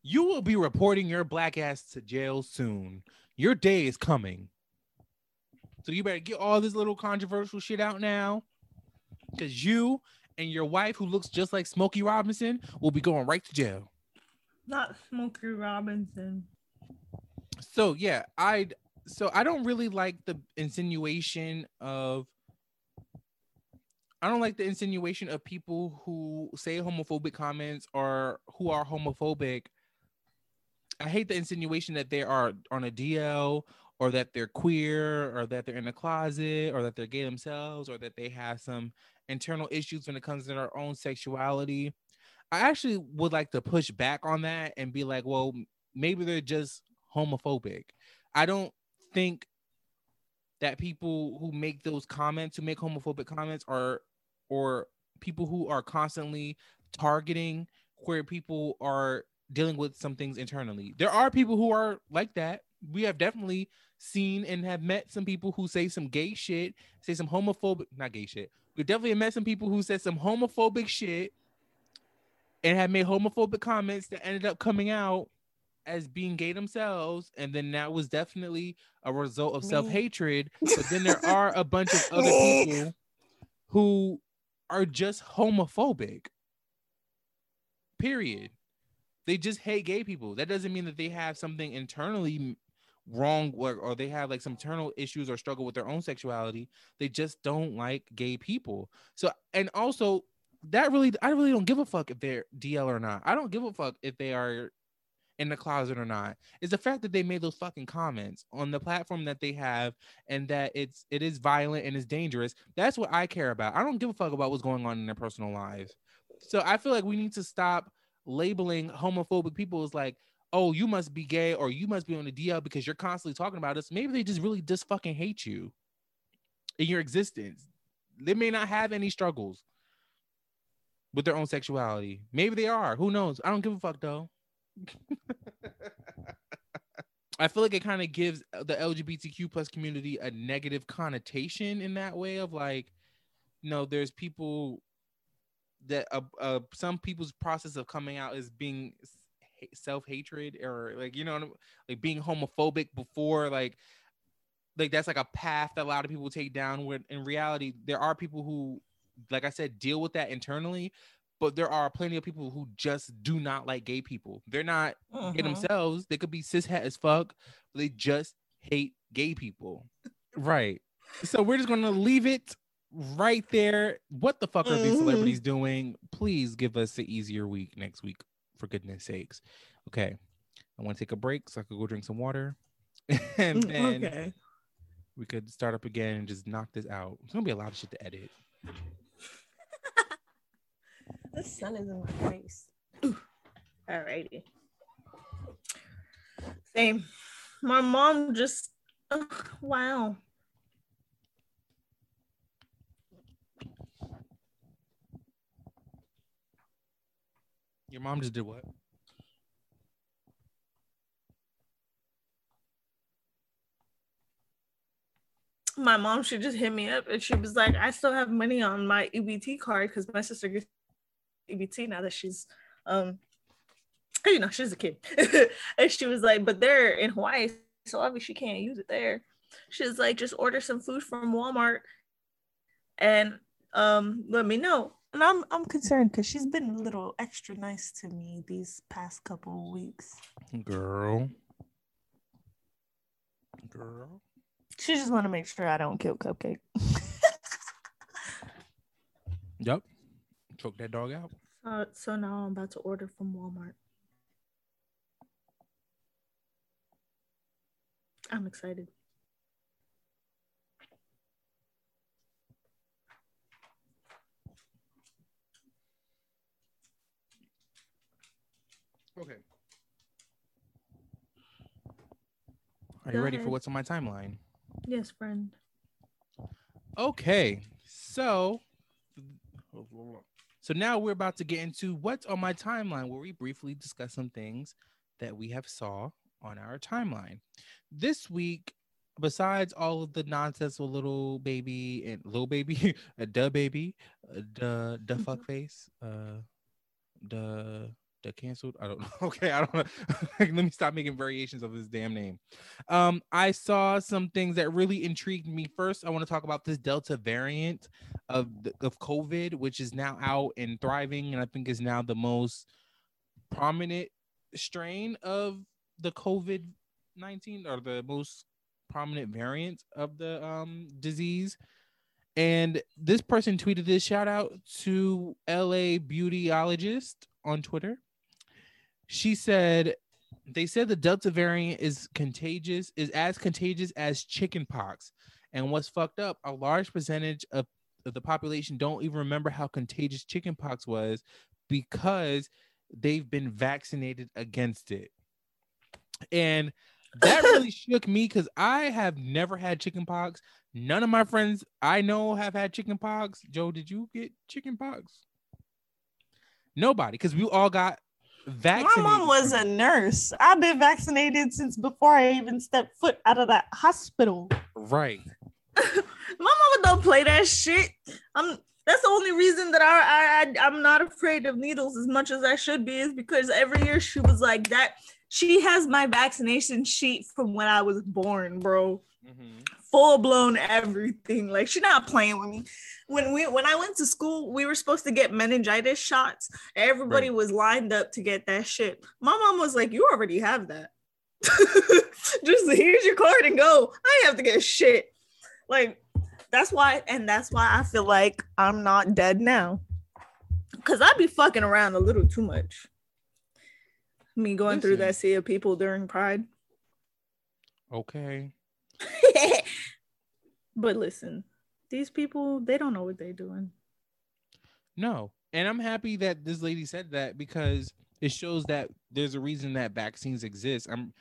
You will be reporting your black ass to jail soon. Your day is coming. So you better get all this little controversial shit out now. Because you and your wife, who looks just like Smokey Robinson, will be going right to jail. Not Smokey Robinson. So yeah, I so I don't really like the insinuation of I don't like the insinuation of people who say homophobic comments or who are homophobic. I hate the insinuation that they are on a DL or that they're queer or that they're in a closet or that they're gay themselves or that they have some internal issues when it comes to their own sexuality. I actually would like to push back on that and be like, well, maybe they're just homophobic. I don't think that people who make those comments, who make homophobic comments, are or people who are constantly targeting queer people are dealing with some things internally. There are people who are like that. We have definitely seen and have met some people who say some gay shit, say some homophobic, not gay shit. We definitely met some people who said some homophobic shit and have made homophobic comments that ended up coming out as being gay themselves, and then that was definitely a result of self hatred. But then there are a bunch of other people who are just homophobic. Period. They just hate gay people. That doesn't mean that they have something internally wrong or, or they have like some internal issues or struggle with their own sexuality. They just don't like gay people. So, and also, that really, I really don't give a fuck if they're DL or not. I don't give a fuck if they are in the closet or not is the fact that they made those fucking comments on the platform that they have and that it's it is violent and it's dangerous that's what i care about. I don't give a fuck about what's going on in their personal lives. So i feel like we need to stop labeling homophobic people as like oh you must be gay or you must be on the dl because you're constantly talking about us. Maybe they just really just fucking hate you in your existence. They may not have any struggles with their own sexuality. Maybe they are. Who knows? I don't give a fuck though I feel like it kind of gives the LGBTQ plus community a negative connotation in that way of like, you know, there's people that uh, uh some people's process of coming out is being self hatred or like you know like being homophobic before like like that's like a path that a lot of people take down. When in reality, there are people who, like I said, deal with that internally, but there are plenty of people who just do not like gay people. They're not uh-huh. gay themselves. They could be cishet as fuck, but they just hate gay people. right. So we're just gonna leave it right there. What the fuck are these mm-hmm. celebrities doing? Please give us an easier week next week, for goodness sakes. Okay. I want to take a break so I could go drink some water. and mm, then okay. we could start up again and just knock this out. It's gonna be a lot of shit to edit. The sun is in my face. Alrighty. Same. My mom just wow. Your mom just did what? My mom should just hit me up and she was like, I still have money on my EBT card because my sister gets EBT now that she's um you know she's a kid. And she was like but they're in Hawaii so obviously she can't use it there. She's like just order some food from Walmart and um let me know. And I'm I'm concerned because she's been a little extra nice to me these past couple weeks. Girl. Girl. She just want to make sure I don't kill Cupcake. Yep choke that dog out. Uh, so now I'm about to order from Walmart. I'm excited. Okay. Are Go you ready ahead. for what's on my timeline? Yes, friend. Okay. So so now we're about to get into what's on my timeline, where we briefly discuss some things that we have saw on our timeline. This week, besides all of the nonsense with little baby and little baby, a duh baby, a duh duh fuck mm-hmm. face, uh, the the canceled. I don't know. Okay, I don't know. Let me stop making variations of this damn name. Um, I saw some things that really intrigued me. First, I want to talk about this Delta variant of of COVID, which is now out and thriving, and I think is now the most prominent strain of the COVID nineteen or the most prominent variant of the um disease. And this person tweeted this shout out to LA Beautyologist on Twitter. She said, they said the Delta variant is contagious, is as contagious as chickenpox. And what's fucked up, a large percentage of, of the population don't even remember how contagious chickenpox was because they've been vaccinated against it. And that really shook me because I have never had chickenpox. None of my friends I know have had chickenpox. Joe, did you get chickenpox? Nobody, because we all got vaccinated. My mom was a nurse. I've been vaccinated since before I even stepped foot out of that hospital. right. My mama don't play that shit. I'm that's the only reason that I, I I'm not afraid of needles as much as I should be is because every year she was like that. She has my vaccination sheet from when I was born, bro. Mhm. Full blown everything. Like she's not playing with me. When we when I went to school, we were supposed to get meningitis shots. Everybody Right. was lined up to get that shit. My mom was like, "You already have that. Just here's your card and go. I have to get shit." Like that's why, and that's why I feel like I'm not dead now. Cause I be fucking around a little too much. Me going through that sea of people during Pride. Okay. but listen, these people, they don't know what they're doing. No. And I'm happy that this lady said that because it shows that there's a reason that vaccines exist. I'm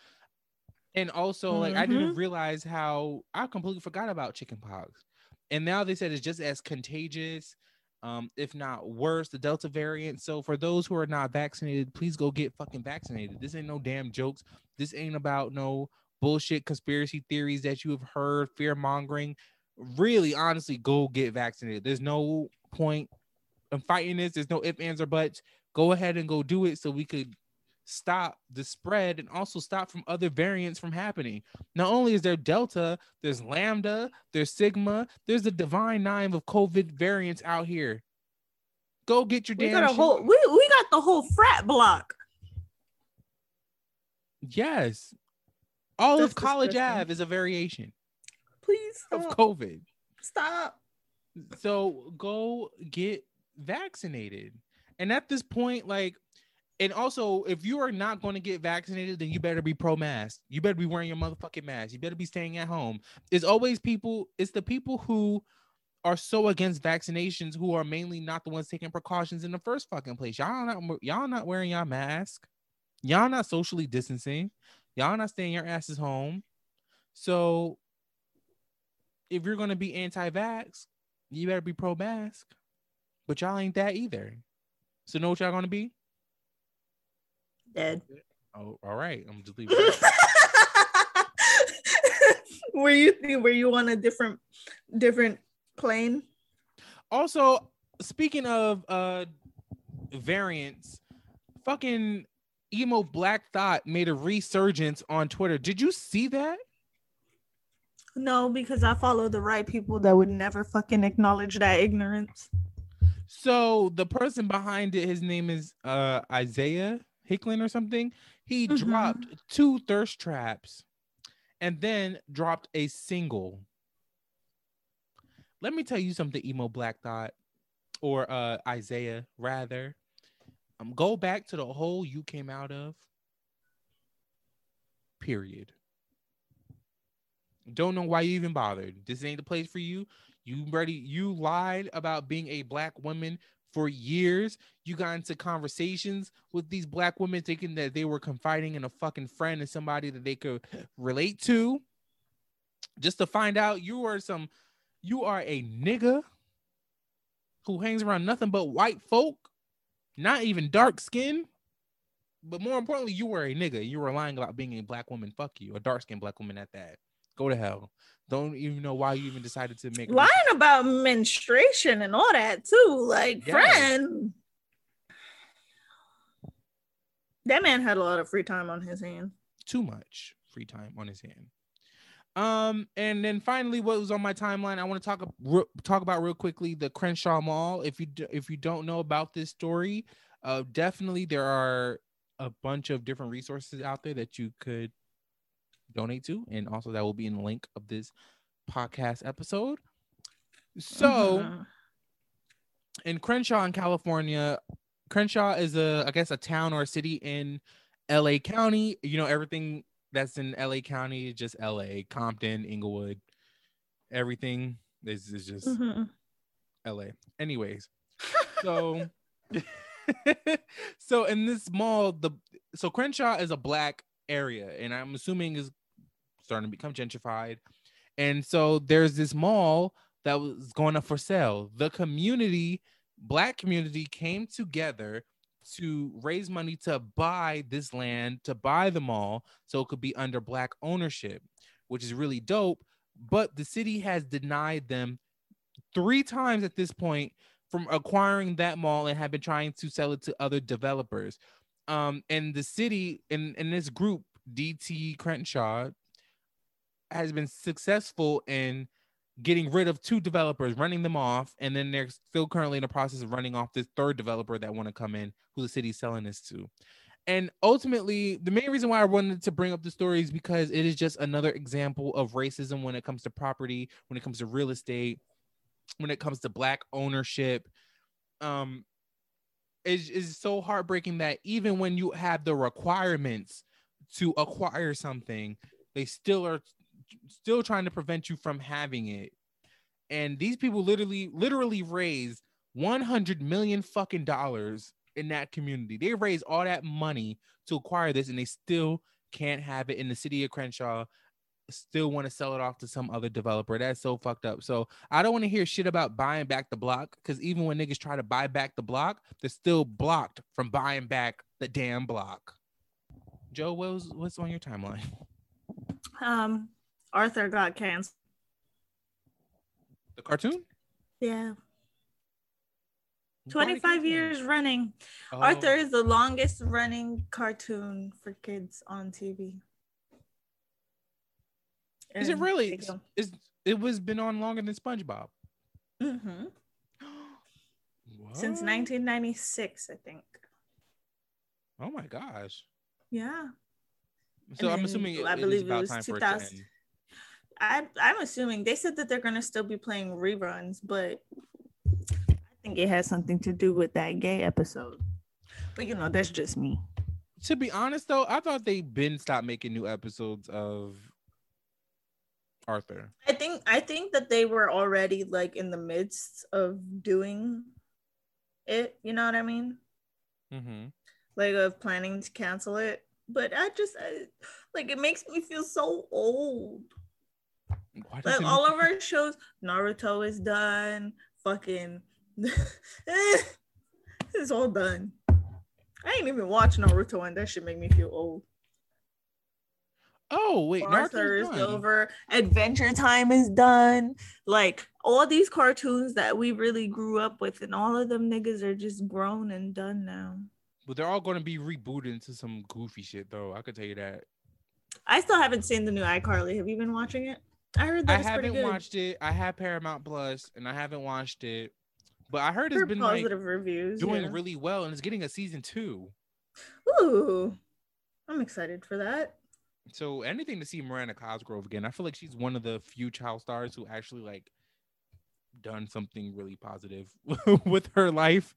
and also like I didn't realize how I completely forgot about chickenpox. And now they said it's just as contagious, um, if not worse, the Delta variant. So for those who are not vaccinated, please go get fucking vaccinated. This ain't no damn jokes. This ain't about no bullshit conspiracy theories that you have heard, fear mongering. Really, honestly, go get vaccinated. There's no point in fighting this. There's no ifs, ands, or buts. Go ahead and go do it so we could stop the spread and also stop from other variants from happening. Not only is there Delta, there's Lambda, there's Sigma, there's the divine nine of COVID variants out here. Go get your We damn got whole we, we got the whole frat block. Yes. All That's of College disgusting. Ave is a variation Please of. COVID. stop. So go get vaccinated. And at this point, like, and also, if you are not going to get vaccinated, then you better be pro mask. You better be wearing your motherfucking mask. You better be staying at home. It's always people, it's the people who are so against vaccinations who are mainly not the ones taking precautions in the first fucking place. Y'all not y'all not wearing your mask. Y'all not socially distancing. Y'all not staying your asses home. So if you're gonna be anti-vax, you better be pro-mask. But y'all ain't that either. So know what y'all gonna be? Dead. Oh, all right. I'm just leaving. were you were you on a different different plane? also, speaking of uh variants, fucking emo black thought made a resurgence on Twitter. Did you see that? No, because I follow the right people that would never fucking acknowledge that ignorance. So the person behind it, his name is uh Isaiah Hicklin or something. He Mhm. dropped two thirst traps and then dropped a single. Let me tell you something, emo black thought, or uh Isaiah rather. Um, go back to the hole you came out of. Period. Don't know why you even bothered. This ain't the place for you. You ready? You lied about being a black woman for years. You got into conversations with these black women thinking that they were confiding in a fucking friend and somebody that they could relate to. Just to find out you are some you are a nigga who hangs around nothing but white folk, not even dark skin. But more importantly, you were a nigga. You were lying about being a black woman. Fuck you, a dark skinned black woman at that. Go to hell. Don't even know why you even decided to make. a Lying about menstruation and all that too. Like, Yes. friend. That man had a lot of free time on his hand. too much free time on his hand. Um, and then finally, what was on my timeline? I want to talk talk about real quickly the Crenshaw Mall. If you d- if you don't know about this story, uh, definitely there are a bunch of different resources out there that you could donate to, and also that will be in the link of this podcast episode. So Mhm. in Crenshaw in California, Crenshaw is a I guess a town or a city in LA County. You know, everything that's in LA County just LA, Compton, Inglewood, everything is, is just Mhm. LA. Anyways, so so in this mall, the so Crenshaw is a black area, and I'm assuming is starting to become gentrified. And so there's this mall that was going up for sale. The community, black community, came together to raise money to buy this land, to buy the mall, so it could be under black ownership, which is really dope. But the city has denied them three times at this point from acquiring that mall and have been trying to sell it to other developers. Um, and the city in, in this group, DT Crenshaw, has been successful in getting rid of two developers, running them off, and then they're still currently in the process of running off this third developer that want to come in, who the city's selling this to. And ultimately, the main reason why I wanted to bring up the story is because it is just another example of racism when it comes to property, when it comes to real estate, when it comes to black ownership. Um, is is so heartbreaking that even when you have the requirements to acquire something, they still are still trying to prevent you from having it. And these people literally literally raised 100 million fucking dollars in that community. They raised all that money to acquire this and they still can't have it in the city of Crenshaw. Still want to sell it off to some other developer. That's so fucked up. So I don't want to hear shit about buying back the block because even when niggas try to buy back the block, they're still blocked from buying back the damn block. Joe, what was, what's on your timeline? Um, Arthur got canceled. The cartoon? Yeah, Why did it 25 years running. Oh, Arthur is the longest running cartoon for kids on TV. Is it really? Is it was been on longer than SpongeBob? Mhm. Since 1996, I think. Oh my gosh. Yeah. So And I'm assuming it, I believe it was time 2000 to end. I, I'm assuming they said that they're going to still be playing reruns, but I think it has something to do with that gay episode. But you know, that's just me. To be honest though, I thought they been stopped making new episodes of Arthur. I think I think that they were already like in the midst of doing it. You know what I mean? Mm-hmm. Like of planning to cancel it. But I just I, like it makes me feel so old. Like all of our shows, Naruto is done. Fucking, eh, it's all done. I ain't even watching Naruto, and that should make me feel old. Oh wait, Arthur is done. over. Adventure Time is done. Like all these cartoons that we really grew up with, and all of them niggas are just grown and done now. But they're all going to be rebooted into some goofy shit though. I could tell you that. I still haven't seen the new iCarly. Have you been watching it? I heard I that's pretty haven't good. watched it. I have Paramount Plus, and I haven't watched it. But I heard it's Heard been like reviews. doing yeah. really well, and it's getting a season two. Ooh, I'm excited for that. So anything to see Miranda Cosgrove again. I feel like she's one of the few child stars who actually like done something really positive with her life.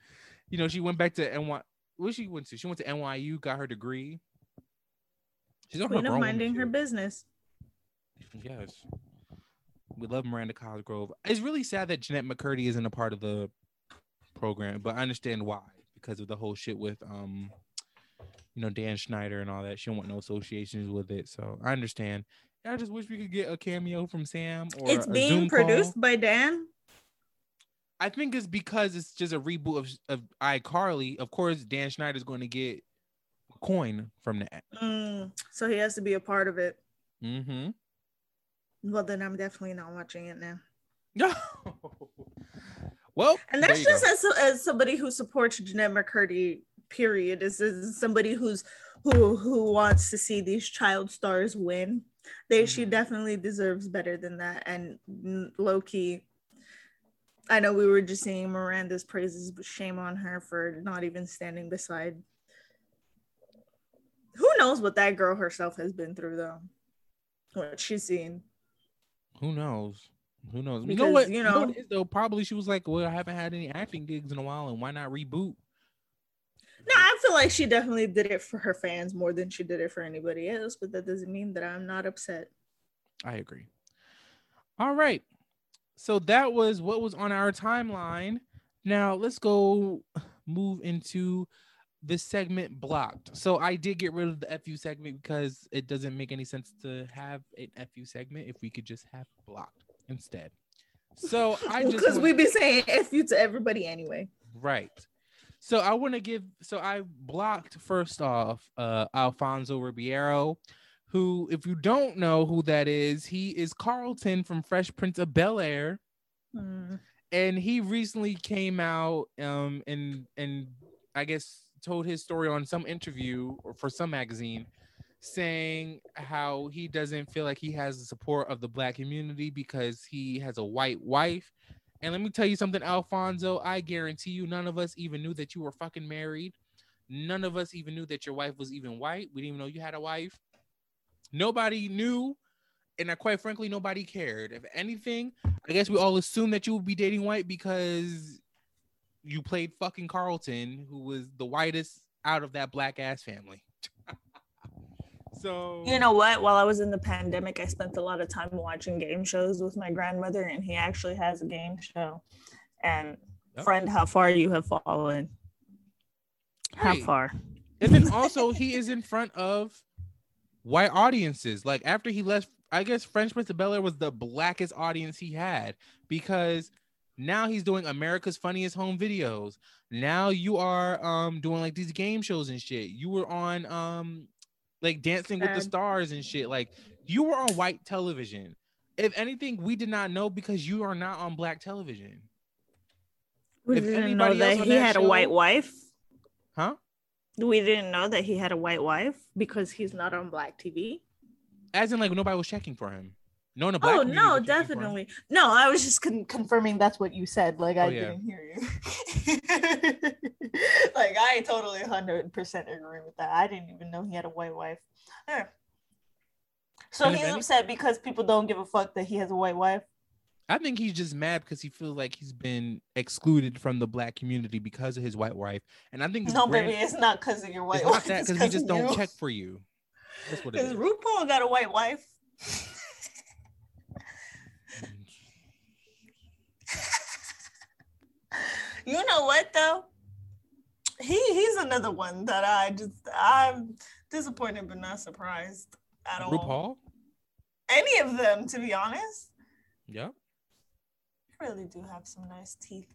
You know, she went back to NY. Where she went to? She went to NYU, got her degree. She's on her Queen of minding her business. Yes. We love Miranda Cosgrove. It's really sad that Jennette McCurdy isn't a part of the program, but I understand why because of the whole shit with um you know Dan Schneider and all that. She don't want no associations with it. So I understand. I just wish we could get a cameo from Sam or It's being Zoom call. produced by Dan. I think it's because it's just a reboot of, of iCarly. Of course, Dan Schneider's going to get a coin from that. Mm, so he has to be a part of it. Mm-hmm. Well, then I'm definitely not watching it now. No. well, And that's just as, as somebody who supports Jennette McCurdy. Period. Is is somebody who's who who wants to see these child stars win. They she Mhm. definitely deserves better than that. And low key, I know we were just seeing Miranda's praises, but shame on her for not even standing beside. Who knows what that girl herself has been through though? What she's seen. Who knows? Who knows? you know what? you You know, know- what it is, though. Probably she was like, "Well, I haven't had any acting gigs in a while, and why not reboot?" No, I feel like she definitely did it for her fans more than she did it for anybody else, but that doesn't mean that I'm not upset. I agree. All right. So that was what was on our timeline. Now let's go move into the segment blocked. So I did get rid of the FU segment because it doesn't make any sense to have an FU segment if we could just have blocked instead. So I just Because want- we be saying FU to everybody anyway. Right. So I want to give so I blocked first off uh Alfonso Ribeiro, who, if you don't know who that is, he is Carlton from Fresh Prince of Bel Air. Hmm. And he recently came out um and and I guess told his story on some interview or for some magazine saying how he doesn't feel like he has the support of the black community because he has a white wife and let me tell you something, Alfonso. I guarantee you, none of us even knew that you were fucking married. None of us even knew that your wife was even white. We didn't even know you had a wife. Nobody knew. And quite frankly, nobody cared. If anything, I guess we all assumed that you would be dating white because you played fucking Carlton, who was the whitest out of that black ass family. so You know what? While I was in the pandemic, I spent a lot of time watching game shows with my grandmother, and he actually has a game show. And Yep. friend, how far you have fallen? How Hey. far? And then also he is in front of white audiences. Like after he left, I guess Fresh Prince of Bel Air was the blackest audience he had because now he's doing America's Funniest Home Videos. Now you are um doing like these game shows and shit. You were on um like Dancing with the Stars and shit. Like you were on white television. If anything, we did not know because you are not on black television. We If didn't know that he that had a white wife. Huh? We didn't know that he had a white wife because he's not on black TV. As in like nobody was checking for him. No one in the black Oh no, for him. definitely. No, I was just con- confirming that's what you said. Like oh, I Oh, yeah. didn't hear you. like I totally hundred percent agree with that. I didn't even know he had a white wife. Yeah. So he's any- upset because people don't give a fuck that he has a white wife. I think he's just mad because he feels like he's been excluded from the black community because of his white wife. And I think No, grand- baby, it's not because of your white it's wife. not that because we 'cause just don't you. check for you. That's what it is. Because. RuPaul got a white wife. You know what though? He he's another one that I just I'm disappointed but not surprised at all. RuPaul? Any of them, to be honest. Yeah. I really do have some nice teeth.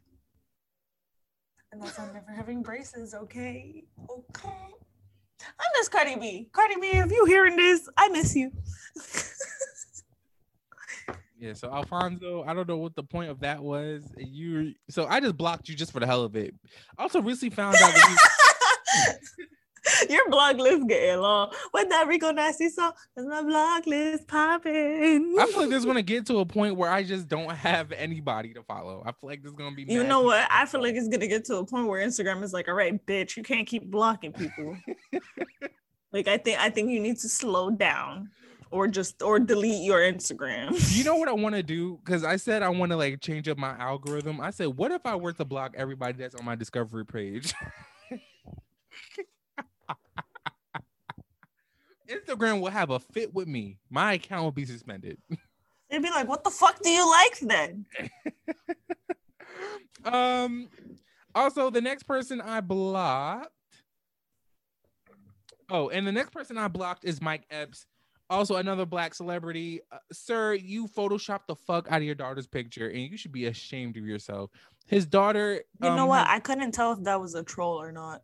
And that's on never having braces, okay? Okay. I miss Cardi B. Cardi B, if you hearing this, I miss you. Yeah. So Alfonso, I don't know what the point of that was. You so I just blocked you just for the hell of it. Also recently found out that Your blog list getting long. What that Rico Nasty song? Is my blog list popping? I feel like this is gonna get to a point where I just don't have anybody to follow. I feel like this is gonna be You know what? I feel like it's gonna get to a point where Instagram is like, all right, bitch, you can't keep blocking people. like I think I think you need to slow down or just or delete your Instagram. you know what I want to do? Because I said I want to like change up my algorithm. I said, what if I were to block everybody that's on my discovery page? Instagram will have a fit with me. My account will be suspended. They'd be like, what the fuck do you like then? um. Also, the next person I blocked. Oh, and the next person I blocked is Mike Epps, also another black celebrity. Uh, sir, you photoshopped the fuck out of your daughter's picture, and you should be ashamed of yourself. His daughter. You know um, what? has- I couldn't tell if that was a troll or not.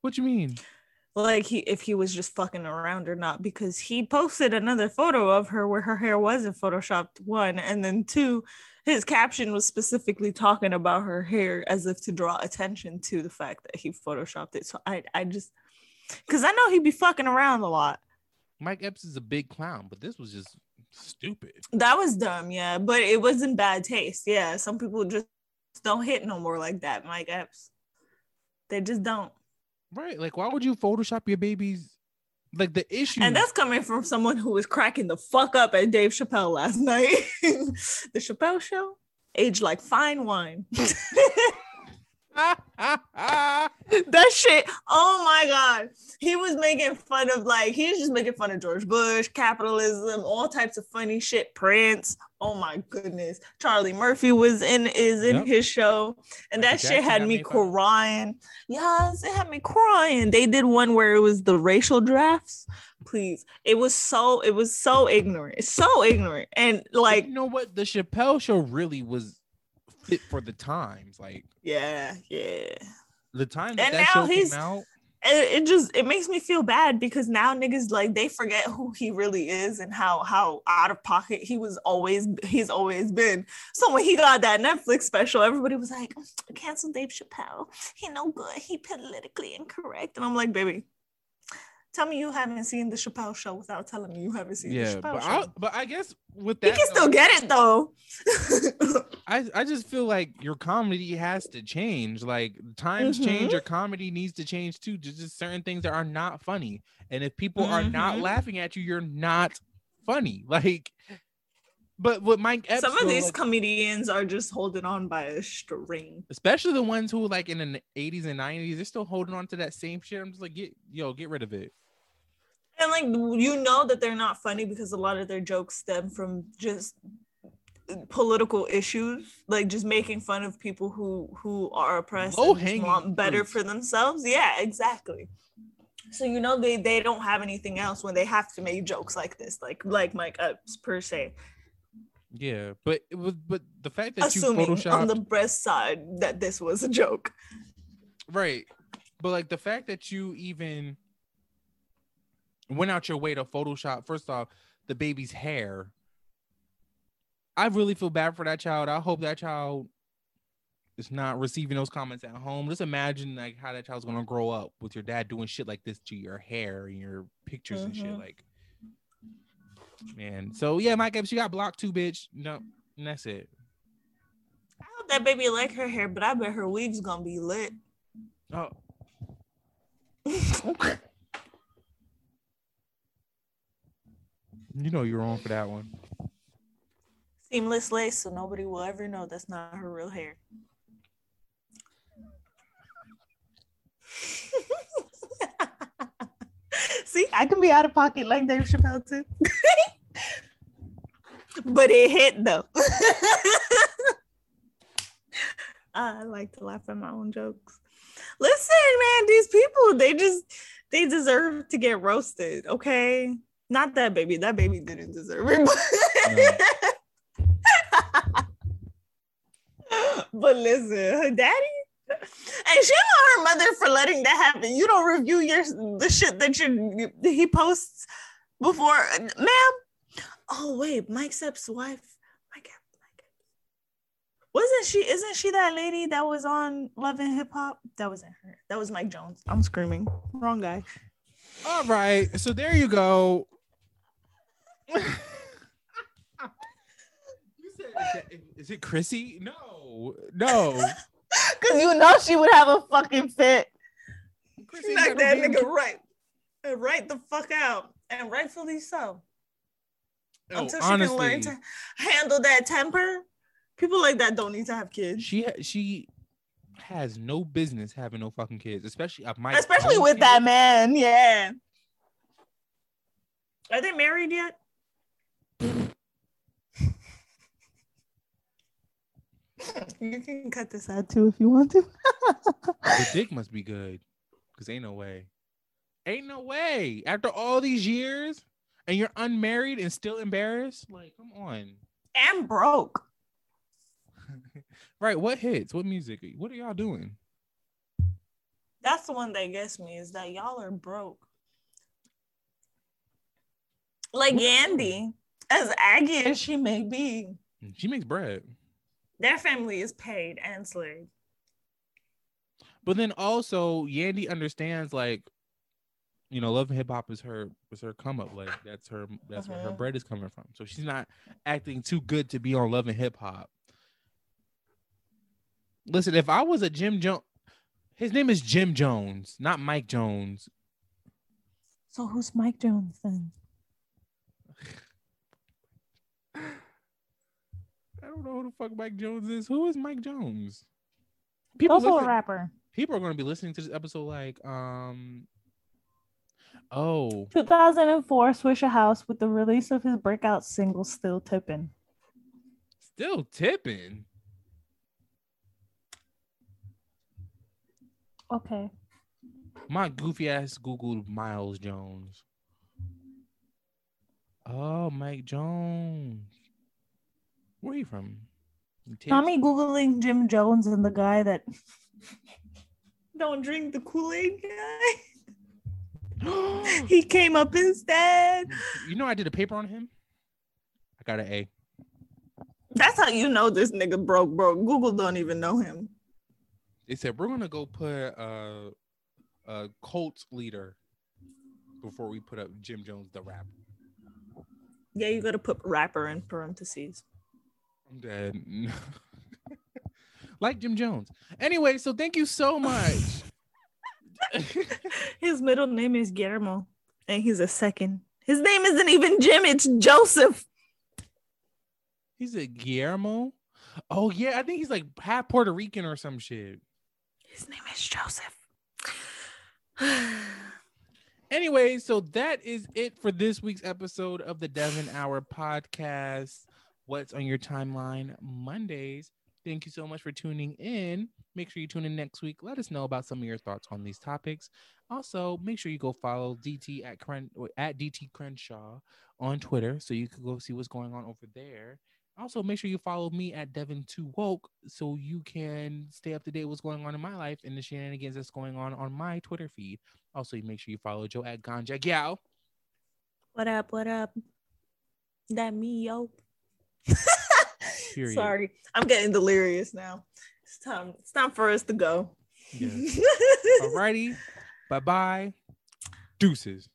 what you mean? Like he if he was just fucking around or not, because he posted another photo of her where her hair wasn't photoshopped, one, and then two, his caption was specifically talking about her hair as if to draw attention to the fact that he photoshopped it. So I I just because I know he'd be fucking around a lot. Mike Epps is a big clown, but this was just stupid. That was dumb, yeah, but it wasn't bad taste. Yeah, some people just don't hit no more like that, Mike Epps. They just don't. Right? Like, why would you Photoshop your baby's like the issue And that's coming from someone who was cracking the fuck up at Dave Chappelle last night. the Chappelle show, aged like fine wine. that shit. Oh my god. He was making fun of like he was just making fun of George Bush, capitalism, all types of funny shit. Prince. Oh my goodness. Charlie Murphy was in is in Yep. his show. And that Michael shit Jackson had me made fun crying. Yes, it had me crying. They did one where it was the racial drafts. Please. It was so it was so ignorant. It's so ignorant. And like like you know what the Chappelle show really was fit for the times like yeah, yeah. the time that, And that now show he's- came out it, it just it makes me feel bad because now niggas like they forget who he really is and how how out of pocket he was always he's always been. So when he got that Netflix special, everybody was like, cancel Dave Chappelle. He no good. He politically incorrect. And I'm like, baby, tell me you haven't seen the Chappelle show without telling me you haven't seen yeah the Chappelle but show. I, but I guess with that can still get it though. I, I just feel like your comedy has to change. Like times Mhm. change, your comedy needs to change too. Just, just certain things that are not funny. And if people are not Mhm. laughing at you, you're not funny. Like, but with Mike Epps, Some of these like, comedians are just holding on by a string. especially the ones who like in the 80s and 90s, they're still holding on to that same shit. I'm just like, get yo, get rid of it. And like you know that they're not funny because a lot of their jokes stem from just political issues, like just making fun of people who who are oppressed and Low-hanging want better for themselves. Yeah, exactly. So you know they they don't have anything else when they have to make jokes like this, like like Mike Epps per se. Yeah, but it was but the fact that Assuming you on the breast side that this was a joke. Right. But like the fact that you even went out your way to Photoshop, first off, the baby's hair. I really feel bad for that child. I hope that child is not receiving those comments at home. Just imagine like how that child's gonna grow up with your dad doing shit like this to your hair and your pictures and shit. Mhm. Like, man. So yeah, Mike you got blocked too, bitch. No, and that's it. I hope that baby like her hair, but I bet her wig's gonna be lit. Oh, you know you're wrong for that one. Seamless lace, so nobody will ever know that's not her real hair. See, I can be out of pocket like Dave Chappelle too. but it hit though. I like to laugh at my own jokes. Listen, man, these people, they just they deserve to get roasted, okay? Not that baby. That baby didn't deserve it. but- but listen, her daddy, and shame on her mother for letting that happen. You don't review your the shit that you he posts before, ma'am. Oh wait, Mike Epps's wife, Mike, Mike. Wasn't she? Isn't she that lady that was on Love and Hip Hop? That wasn't her. That was Mike Jones. I'm screaming. Wrong guy. All right, so there you go. You said, is, it Chrissy? No, no. Cause you know she would have a fucking fit. Chrissy Knock got that no damn- nigga right, right the fuck out, and rightfully so. No, Until she can learn to handle that temper, people like that don't need to have kids. she she has no business having no fucking kids, especially Mike. Especially with kid. that man. Yeah. Are they married yet? you can cut this out too if you want to. The dick must be good, cause ain't no way, ain't no way. After all these years, and you're unmarried and still embarrassed, like come on. and broke. right? What hits? What music? What are y'all doing? That's the one that gets me is that y'all are broke. Like Yandy, as aggy as she may be, She makes bread. their family is paid and slave. But then also Yandy understands like, you know, love and hip hop is her is her come up. Like that's her that's where her Mhm. bread is coming from. So she's not acting too good to be on love and hip hop. Listen, if I was a Jim Jones, his name is Jim Jones, not Mike Jones. So who's Mike Jones then? Don't know who the fuck Mike Jones is. Who is Mike Jones? also listen- a rapper. people are going to be listening to this episode like, um, oh, 2004 Swishahouse with the release of his breakout single Still Tippin'. still tipping. Okay. My goofy ass Googled Miles Jones. Oh, Mike Jones. Where are you from? From Texas? Tommy Googling Jim Jones and the guy that Don't drink the Kool-Aid guy. he came up instead. you know, I did a paper on him. I got an A. That's how you know this nigga broke, bro. Google don't even know him. They said we're gonna go put a a cult leader before we put up Jim Jones the rapper. Yeah, you gotta put rapper in parentheses. I'm dead. like Jim Jones. Anyway, so thank you so much. His middle name is Guillermo, and he's a second. His name isn't even Jim, it's Joseph. he's a Guillermo. Oh yeah, I think he's like half Puerto Rican or some shit. His name is Joseph. Anyway, so that is it for this week's episode of the Devin Hour podcast. What's on your timeline Mondays? Thank you so much for tuning in. Make sure you tune in next week. Let us know about some of your thoughts on these topics. Also, make sure you go follow DT at Cren- at DT Crenshaw on Twitter so you can go see what's going on over there. Also, make sure you follow me at Devin Too Woke so you can stay up to date what's going on in my life and the shenanigans that's going on on my Twitter feed. Also, make sure you follow Joe at Ganja Gyao. what up? What up? That me, yo. Sorry, I'm getting delirious now. It's time. It's time for us to go. Yes. Alrighty. Bye bye. Deuces.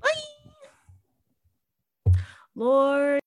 Bye. Lord.